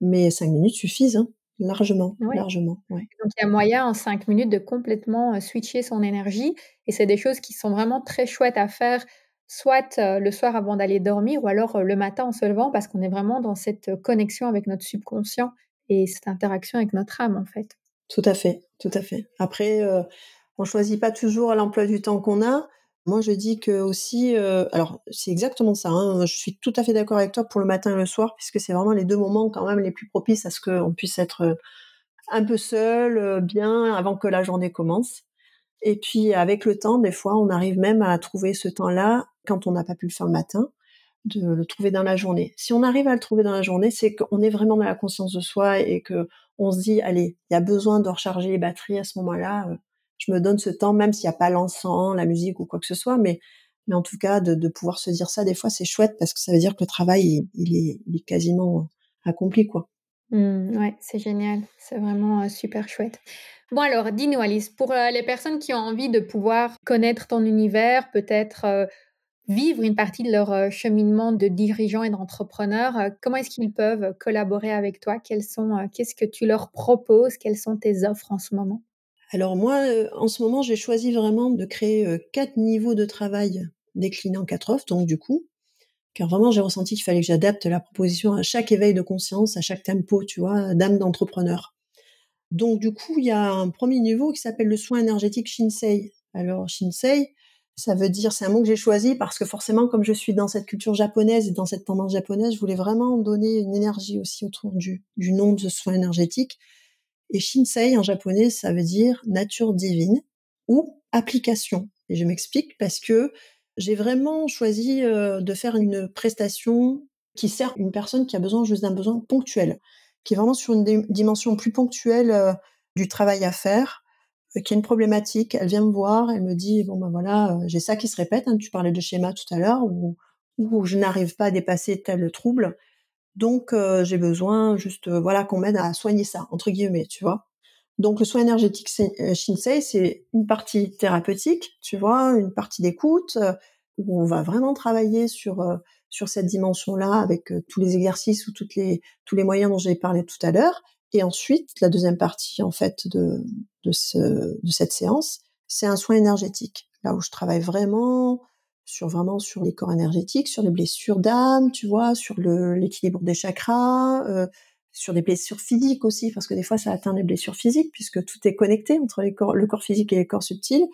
Mais cinq minutes suffisent, hein, largement, largement. Donc il y a moyen en cinq minutes de complètement switcher son énergie. Et c'est des choses qui sont vraiment très chouettes à faire, soit le soir avant d'aller dormir, ou alors le matin en se levant, parce qu'on est vraiment dans cette connexion avec notre subconscient et cette interaction avec notre âme, en fait. Tout à fait, tout à fait. Après, on choisit pas toujours l'emploi du temps qu'on a. Moi, je dis que aussi, euh, alors c'est exactement ça. Hein, je suis tout à fait d'accord avec toi pour le matin et le soir, puisque c'est vraiment les deux moments quand même les plus propices à ce qu'on puisse être euh, un peu seul, euh, bien, avant que la journée commence. Et puis avec le temps, des fois, on arrive même à trouver ce temps-là quand on n'a pas pu le faire le matin, de le trouver dans la journée. Si on arrive à le trouver dans la journée, c'est qu'on est vraiment dans la conscience de soi et que on se dit, allez, il y a besoin de recharger les batteries à ce moment-là je me donne ce temps, même s'il n'y a pas l'encens, la musique ou quoi que ce soit, mais, mais en tout cas, de, pouvoir se dire ça, des fois, c'est chouette parce que ça veut dire que le travail, il, est, quasiment accompli, quoi. Mmh, ouais, c'est génial, c'est vraiment euh, super chouette. Bon alors, dis-nous Alice, pour euh, les personnes qui ont envie de pouvoir connaître ton univers, peut-être euh, vivre une partie de leur cheminement de dirigeant et d'entrepreneur, comment est-ce qu'ils peuvent collaborer avec toi? Qu'est-ce que tu leur proposes? Quelles sont tes offres en ce moment? Alors moi, euh, en ce moment, j'ai choisi vraiment de créer euh, quatre niveaux de travail déclinés en quatre offres, donc du coup, car vraiment j'ai ressenti qu'il fallait que j'adapte la proposition à chaque éveil de conscience, à chaque tempo, tu vois, d'âme d'entrepreneur. Donc du coup, il y a un premier niveau qui s'appelle le soin énergétique Shinsei. Alors Shinsei, ça veut dire, c'est un mot que j'ai choisi parce que forcément, comme je suis dans cette culture japonaise et dans cette tendance japonaise, je voulais vraiment donner une énergie aussi autour du, du nom de ce soin énergétique. Et Shinsei en japonais, ça veut dire nature divine ou application. Et je m'explique parce que j'ai vraiment choisi euh, de faire une prestation qui sert une personne qui a besoin juste d'un besoin ponctuel, qui est vraiment sur une dimension plus ponctuelle euh, du travail à faire, euh, qui a une problématique. Elle vient me voir, elle me dit bon ben voilà, j'ai ça qui se répète. Hein, tu parlais de schéma tout à l'heure, où, où je n'arrive pas à dépasser tel trouble. Donc euh, j'ai besoin juste euh, voilà qu'on m'aide à soigner ça entre guillemets, tu vois. Donc le soin énergétique euh, Shinsei, c'est une partie thérapeutique, tu vois, une partie d'écoute où on va vraiment travailler sur sur cette dimension-là avec tous les exercices ou toutes les tous les moyens dont j'ai parlé tout à l'heure. Et ensuite, la deuxième partie en fait de de, ce, de cette séance, c'est un soin énergétique, là où je travaille vraiment sur vraiment sur les corps énergétiques, sur les blessures d'âme, tu vois, sur l'équilibre des chakras, euh, sur des blessures physiques aussi, parce que des fois ça atteint les blessures physiques puisque tout est connecté entre les corps, le corps physique et les corps subtils.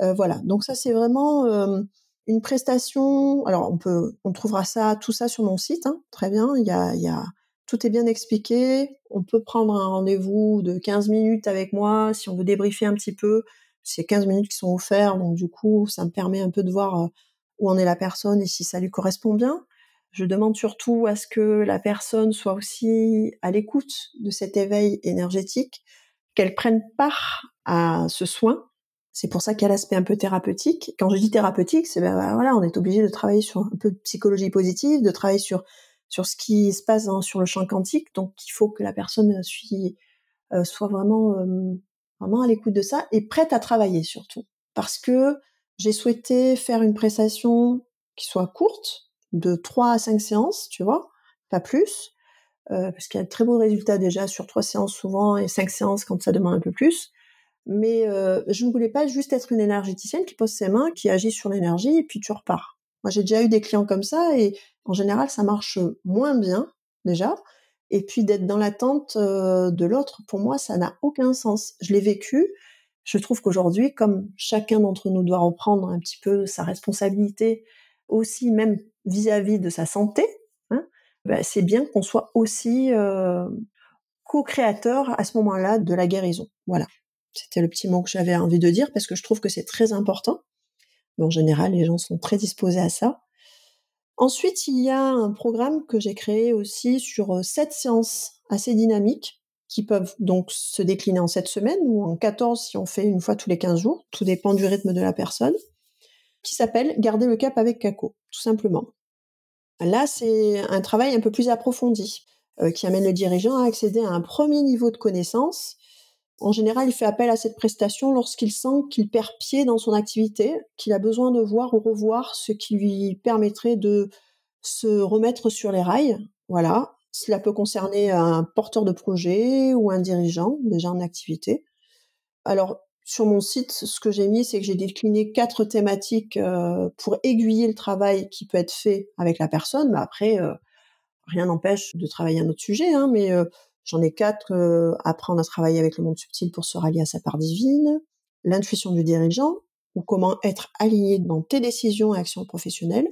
Euh, voilà, donc ça c'est vraiment euh, une prestation. Alors on peut, on trouvera ça, tout ça sur mon site, hein, très bien. Il y a, y a, tout est bien expliqué. On peut prendre un rendez-vous de 15 minutes avec moi si on veut débriefer un petit peu c'est 15 minutes qui sont offertes, donc du coup, ça me permet un peu de voir euh, où en est la personne et si ça lui correspond bien. Je demande surtout à ce que la personne soit aussi à l'écoute de cet éveil énergétique, qu'elle prenne part à ce soin. C'est pour ça qu'il y a l'aspect un peu thérapeutique. Quand je dis thérapeutique, c'est ben, voilà, on est obligé de travailler sur un peu de psychologie positive, de travailler sur sur ce qui se passe sur le champ quantique. Donc, il faut que la personne euh, soit vraiment euh, vraiment à l'écoute de ça et prête à travailler surtout. Parce que j'ai souhaité faire une prestation qui soit courte, de 3 à 5 séances, tu vois, pas plus, euh, parce qu'il y a de très beaux résultats déjà sur 3 séances souvent et 5 séances quand ça demande un peu plus. Mais euh, je ne voulais pas juste être une énergéticienne qui pose ses mains, qui agit sur l'énergie et puis tu repars. Moi, j'ai déjà eu des clients comme ça et en général, ça marche moins bien déjà. Et puis d'être dans l'attente de l'autre, pour moi, ça n'a aucun sens. Je l'ai vécu. Je trouve qu'aujourd'hui, comme chacun d'entre nous doit reprendre un petit peu sa responsabilité, aussi même vis-à-vis de sa santé, hein, bah, c'est bien qu'on soit aussi co-créateur à ce moment-là de la guérison. Voilà. C'était le petit mot que j'avais envie de dire parce que je trouve que c'est très important. Mais en général, les gens sont très disposés à ça. Ensuite, il y a un programme que j'ai créé aussi sur sept séances assez dynamiques qui peuvent donc se décliner en sept semaines ou en 14 si on fait une fois tous les 15 jours. Tout dépend du rythme de la personne. Qui s'appelle Garder le cap avec Caco, tout simplement. Là, c'est un travail un peu plus approfondi qui amène le dirigeant à accéder à un premier niveau de connaissance En général, il fait appel à cette prestation lorsqu'il sent qu'il perd pied dans son activité, qu'il a besoin de voir ou revoir ce qui lui permettrait de se remettre sur les rails. Voilà. Cela peut concerner un porteur de projet ou un dirigeant déjà en activité. Alors, sur mon site, ce que j'ai mis, c'est que j'ai décliné quatre thématiques euh, pour aiguiller le travail qui peut être fait avec la personne. Mais après, euh, rien n'empêche de travailler un autre sujet. Hein, mais euh, j'en ai quatre. apprendre à travailler avec le monde subtil pour se rallier à sa part divine, l'intuition du dirigeant, ou comment être aligné dans tes décisions et actions professionnelles.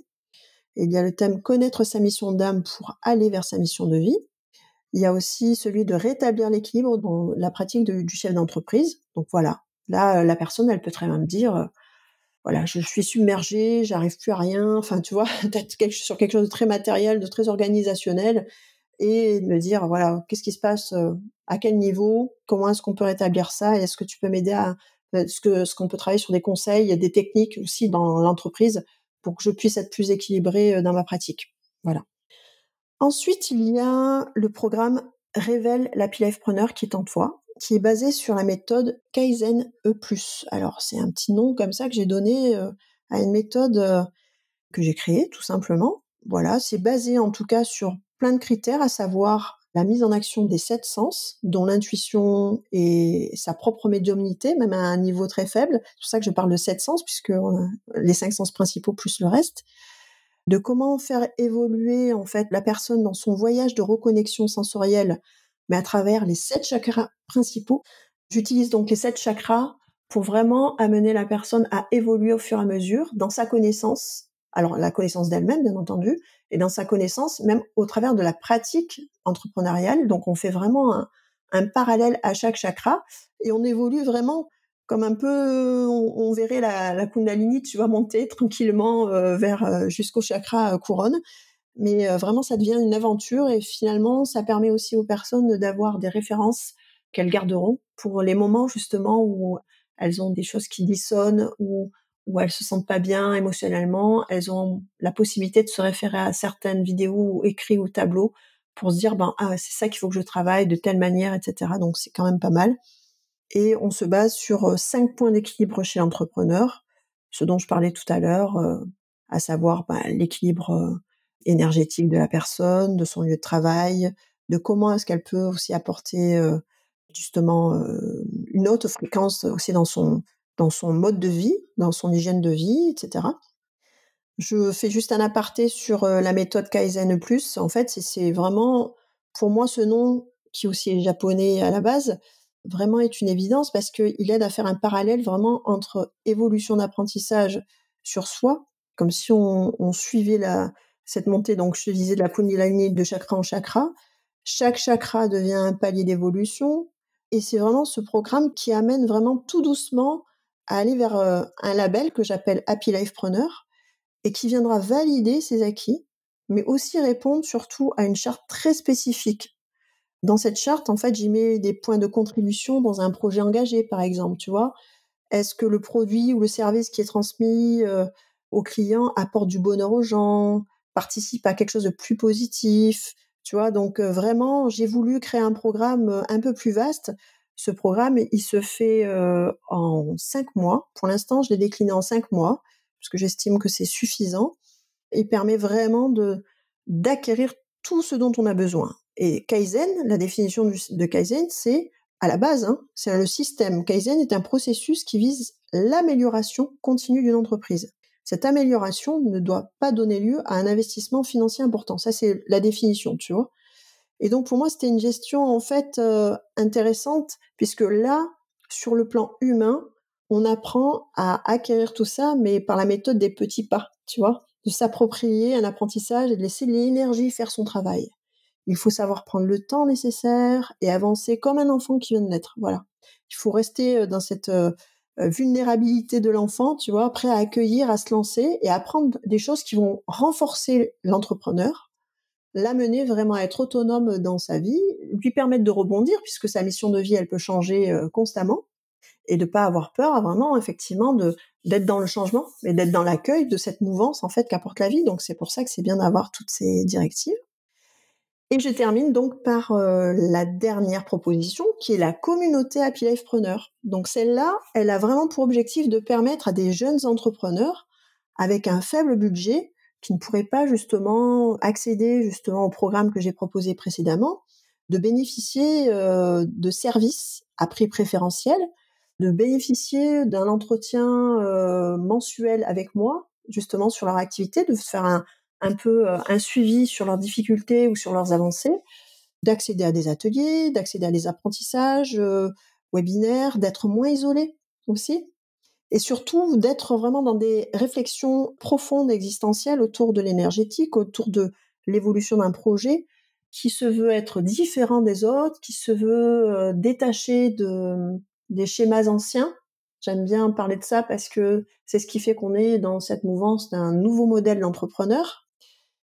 Il y a le thème connaître sa mission d'âme pour aller vers sa mission de vie. Il y a aussi celui de rétablir l'équilibre dans la pratique du chef d'entreprise. Donc voilà, Là, la personne, elle peut très bien me dire, voilà, je suis submergée, j'arrive plus à rien. Enfin, tu vois, être sur quelque chose de très matériel, de très organisationnel, et me dire, voilà, qu'est-ce qui se passe, à quel niveau, comment est-ce qu'on peut rétablir ça, et est-ce que tu peux m'aider à, ce que ce qu'on peut travailler sur des conseils, des techniques aussi dans l'entreprise pour que je puisse être plus équilibrée dans ma pratique. Voilà. Ensuite, il y a le programme Révèle Life Preneur qui est en toi qui est basé sur la méthode Kaizen E+. Alors c'est un petit nom comme ça que j'ai donné euh, à une méthode euh, que j'ai créée tout simplement. Voilà, c'est basé en tout cas sur plein de critères, à savoir la mise en action des sept sens, dont l'intuition et sa propre médiumnité, même à un niveau très faible. C'est pour ça que je parle de sept sens, puisque euh, les cinq sens principaux plus le reste. De comment faire évoluer en fait la personne dans son voyage de reconnexion sensorielle mais à travers les sept chakras principaux. J'utilise donc les sept chakras pour vraiment amener la personne à évoluer au fur et à mesure dans sa connaissance, alors la connaissance d'elle-même bien entendu, et dans sa connaissance même au travers de la pratique entrepreneuriale. Donc on fait vraiment un, parallèle à chaque chakra et on évolue vraiment comme un peu, on, verrait la, Kundalini, tu vas monter tranquillement euh, vers euh, jusqu'au chakra euh, couronne. Mais vraiment, ça devient une aventure et finalement, ça permet aussi aux personnes d'avoir des références qu'elles garderont pour les moments justement où elles ont des choses qui dissonnent ou où elles se sentent pas bien émotionnellement. Elles ont la possibilité de se référer à certaines vidéos ou écrits ou tableaux pour se dire ben ah c'est ça qu'il faut que je travaille de telle manière etc. Donc c'est quand même pas mal. Et on se base sur cinq points d'équilibre chez l'entrepreneur, ce dont je parlais tout à l'heure, à savoir ben, l'équilibre énergétique de la personne, de son lieu de travail, de comment est-ce qu'elle peut aussi apporter euh, justement euh, une autre fréquence aussi dans son dans son mode de vie, dans son hygiène de vie, etc. Je fais juste un aparté sur euh, la méthode Kaizen Plus. En fait, c'est vraiment pour moi ce nom qui aussi est japonais à la base, vraiment est une évidence parce qu'il aide à faire un parallèle vraiment entre évolution d'apprentissage sur soi, comme si on, on suivait la, cette montée, donc je disais, de la Kundalini de chakra en chakra. Chaque chakra devient un palier d'évolution. Et c'est vraiment ce programme qui amène vraiment tout doucement à aller vers euh, un label que j'appelle Happy Life Preneur et qui viendra valider ses acquis, mais aussi répondre surtout à une charte très spécifique. Dans cette charte, en fait, j'y mets des points de contribution dans un projet engagé, par exemple, tu vois. Est-ce que le produit ou le service qui est transmis euh, au client apporte du bonheur aux gens participe à quelque chose de plus positif, tu vois? Donc vraiment, j'ai voulu créer un programme un peu plus vaste. Ce programme, il se fait en cinq mois. Pour l'instant, je l'ai décliné en cinq mois parce que j'estime que c'est suffisant. Il permet vraiment de d'acquérir tout ce dont on a besoin. Et Kaizen, la définition de Kaizen, c'est à la base, hein, c'est le système. Kaizen est un processus qui vise l'amélioration continue d'une entreprise cette amélioration ne doit pas donner lieu à un investissement financier important. Ça, c'est la définition, tu vois. Et donc, pour moi, c'était une gestion, en fait, euh, intéressante, puisque là, sur le plan humain, on apprend à acquérir tout ça, mais par la méthode des petits pas, tu vois, de s'approprier un apprentissage et de laisser l'énergie faire son travail. Il faut savoir prendre le temps nécessaire et avancer comme un enfant qui vient de naître. Voilà. Il faut rester euh, dans cette euh, euh, vulnérabilité de l'enfant, tu vois, prêt à accueillir, à se lancer et à apprendre des choses qui vont renforcer l'entrepreneur, l'amener vraiment à être autonome dans sa vie, lui permettre de rebondir puisque sa mission de vie, elle peut changer euh, constamment et de pas avoir peur vraiment effectivement de d'être dans le changement mais d'être dans l'accueil de cette mouvance en fait qu'apporte la vie donc c'est pour ça que c'est bien d'avoir toutes ces directives Et je termine donc par euh, la dernière proposition, qui est la communauté Happy Life Preneur. Donc celle-là, elle a vraiment pour objectif de permettre à des jeunes entrepreneurs avec un faible budget, qui ne pourraient pas justement accéder justement au programme que j'ai proposé précédemment, de bénéficier euh, de services à prix préférentiel, de bénéficier d'un entretien euh, mensuel avec moi, justement sur leur activité, de faire un, un peu euh, un suivi sur leurs difficultés ou sur leurs avancées, d'accéder à des ateliers, d'accéder à des apprentissages euh, webinaires, d'être moins isolé aussi, et surtout d'être vraiment dans des réflexions profondes existentielles autour de l'énergétique, autour de l'évolution d'un projet qui se veut être différent des autres, qui se veut euh, détaché de des schémas anciens. J'aime bien parler de ça parce que c'est ce qui fait qu'on est dans cette mouvance d'un nouveau modèle d'entrepreneur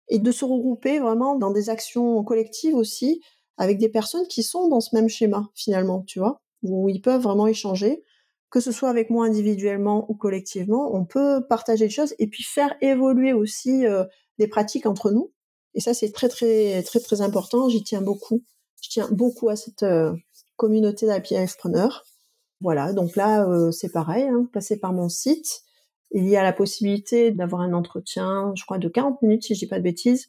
et de se regrouper vraiment dans des actions collectives aussi avec des personnes qui sont dans ce même schéma finalement, tu vois, où ils peuvent vraiment échanger, que ce soit avec moi individuellement ou collectivement, on peut partager des choses et puis faire évoluer aussi euh, des pratiques entre nous. Et ça, c'est très très très très important. J'y tiens beaucoup. Je tiens beaucoup à cette euh, communauté d'happy preneurs. Voilà, donc là, euh, c'est pareil, hein, passer par mon site il y a la possibilité d'avoir un entretien, je crois, de 40 minutes, si je dis pas de bêtises,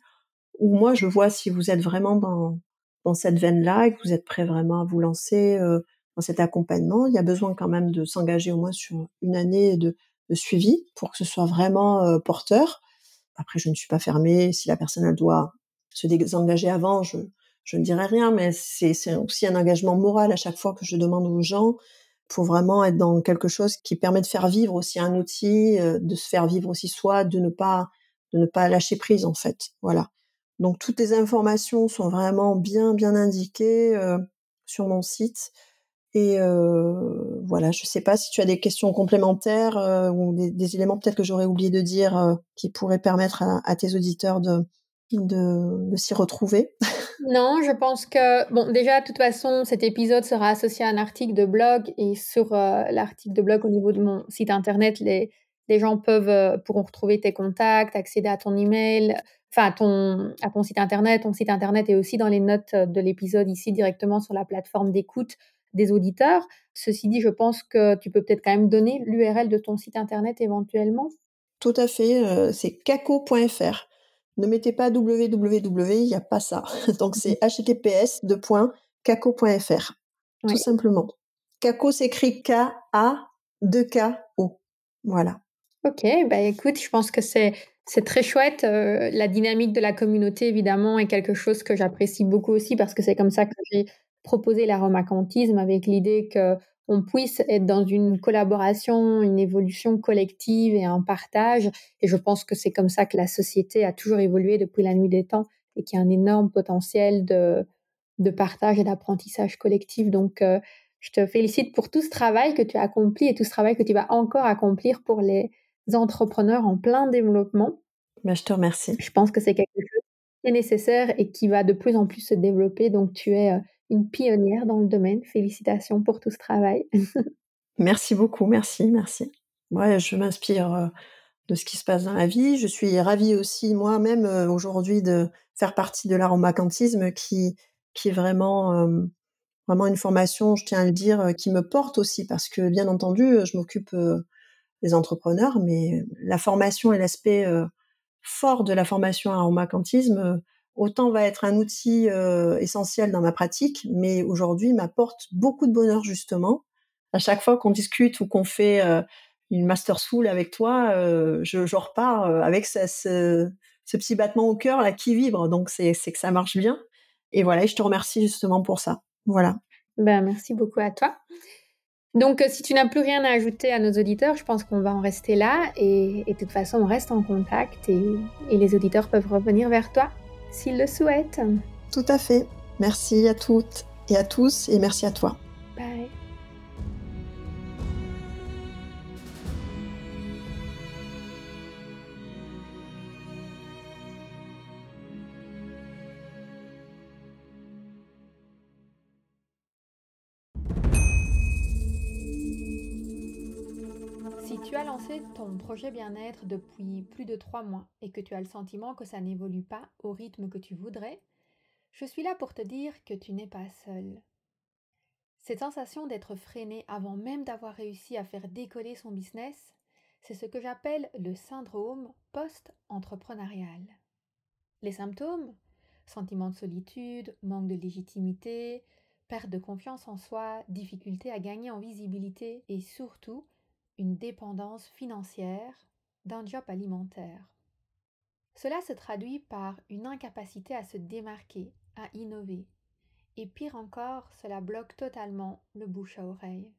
où moi, je vois si vous êtes vraiment dans, dans cette veine-là et que vous êtes prêt vraiment à vous lancer euh, dans cet accompagnement. Il y a besoin quand même de s'engager au moins sur une année de, suivi pour que ce soit vraiment porteur. Après, je ne suis pas fermée. Si la personne, elle doit se désengager avant, je, ne dirai rien, mais c'est aussi un engagement moral à chaque fois que je demande aux gens pour vraiment être dans quelque chose qui permet de faire vivre aussi un outil, de se faire vivre aussi soi, de ne pas de ne pas lâcher prise en fait. Voilà. Donc toutes les informations sont vraiment bien bien indiquées sur mon site. Et euh, voilà, je sais pas si tu as des questions complémentaires ou des, éléments peut-être que j'aurais oublié de dire qui pourraient permettre à, tes auditeurs de, de, s'y retrouver. Non, je pense que, bon, déjà, de toute façon, cet épisode sera associé à un article de blog et sur euh, l'article de blog au niveau de mon site internet, les, les gens peuvent, euh, pourront retrouver tes contacts, accéder à ton email, enfin, à ton, à ton site internet. Ton site internet est aussi dans les notes de l'épisode ici directement sur la plateforme d'écoute des auditeurs. Ceci dit, je pense que tu peux peut-être quand même donner l'URL de ton site internet éventuellement. Tout à fait, euh, c'est caco.fr. Ne mettez pas www, il n'y a pas ça. Donc c'est https caco.fr. Tout simplement. Caco s'écrit K-A-2-K-O. Voilà. Ok, bah écoute, je pense que c'est c'est très chouette. Euh, la dynamique de la communauté, évidemment, est quelque chose que j'apprécie beaucoup aussi parce que c'est comme ça que j'ai proposé l'aromacantisme avec l'idée que on puisse être dans une collaboration, une évolution collective et un partage. Et je pense que c'est comme ça que la société a toujours évolué depuis la nuit des temps et qu'il y a un énorme potentiel de, de partage et d'apprentissage collectif. Donc, euh, je te félicite pour tout ce travail que tu as accompli et tout ce travail que tu vas encore accomplir pour les entrepreneurs en plein développement. Ben, je te remercie. Je pense que c'est quelque chose qui est nécessaire et qui va de plus en plus se développer. Donc, tu es euh, une pionnière dans le domaine. Félicitations pour tout ce travail. merci beaucoup, merci, merci. Ouais, je m'inspire euh, de ce qui se passe dans la vie. Je suis ravie aussi moi-même euh, aujourd'hui de faire partie de l'aromacantisme qui qui est vraiment euh, vraiment une formation, je tiens à le dire, qui me porte aussi parce que bien entendu, je m'occupe des entrepreneurs, mais la formation et l'aspect fort de la formation aromacantisme autant va être un outil euh, essentiel dans ma pratique, mais aujourd'hui m'apporte beaucoup de bonheur justement. À chaque fois qu'on discute ou qu'on fait euh, une master school avec toi, euh, je, je, repars avec ce, ce, petit battement au cœur là qui vibre. Donc c'est que ça marche bien. Et voilà, et je te remercie justement pour ça. Voilà. Ben merci beaucoup à toi. Donc, si tu n'as plus rien à ajouter à nos auditeurs, je pense qu'on va en rester là. Et, et, de toute façon, on reste en contact et, et les auditeurs peuvent revenir vers toi s'ils le souhaitent. Tout à fait. Merci à toutes et à tous et merci à toi. Bye. Projet bien-être depuis plus de trois mois et que tu as le sentiment que ça n'évolue pas au rythme que tu voudrais, Je suis là pour te dire que tu n'es pas seul. Cette sensation d'être freiné avant même d'avoir réussi à faire décoller son business, c'est ce que j'appelle le syndrome post-entrepreneurial. Les symptômes Sentiment de solitude, manque de légitimité, perte de confiance en soi, difficulté à gagner en visibilité et surtout dépendance financière d'un job alimentaire. Cela se traduit par une incapacité à se démarquer, à innover. Et pire encore, cela bloque totalement le bouche à oreille.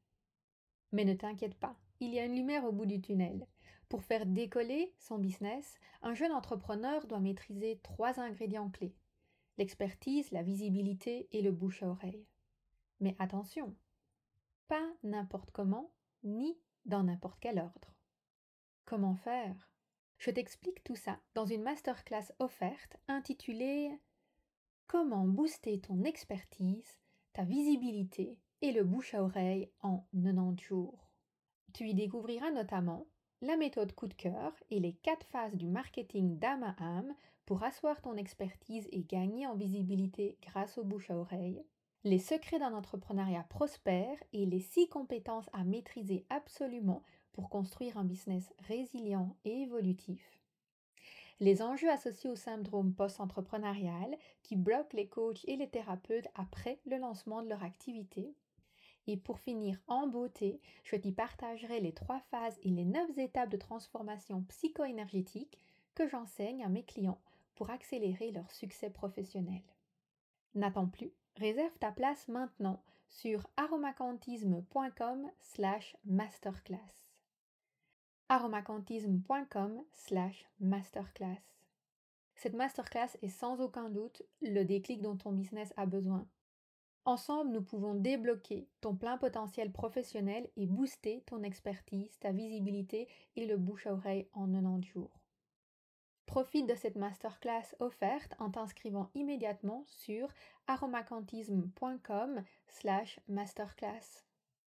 Mais ne t'inquiète pas, il y a une lumière au bout du tunnel. Pour faire décoller son business, un jeune entrepreneur doit maîtriser trois ingrédients clés l'expertise, la visibilité et le bouche à oreille. Mais attention, pas n'importe comment, ni dans n'importe quel ordre. Comment faire? Je t'explique tout ça dans une masterclass offerte intitulée Comment booster ton expertise, ta visibilité et le bouche à oreille en 90 jours. Tu y découvriras notamment la méthode coup de cœur et les quatre phases du marketing d'âme à âme pour asseoir ton expertise et gagner en visibilité grâce au bouche à oreille, les secrets d'un entrepreneuriat prospère et les six compétences à maîtriser absolument pour construire un business résilient et évolutif. Les enjeux associés au syndrome post-entrepreneurial qui bloquent les coachs et les thérapeutes après le lancement de leur activité et pour finir en beauté, je t'y partagerai les trois phases et les neuf étapes de transformation psycho-énergétique que j'enseigne à mes clients pour accélérer leur succès professionnel. N'attends plus, réserve ta place maintenant sur aromacantisme.com slash masterclass. aromacantisme.com slash masterclass. Cette masterclass est sans aucun doute le déclic dont ton business a besoin Ensemble, nous pouvons débloquer ton plein potentiel professionnel et booster ton expertise, ta visibilité et le bouche à oreille en 90 jours. Profite de cette masterclass offerte en t'inscrivant immédiatement sur aromacantisme.com slash masterclass.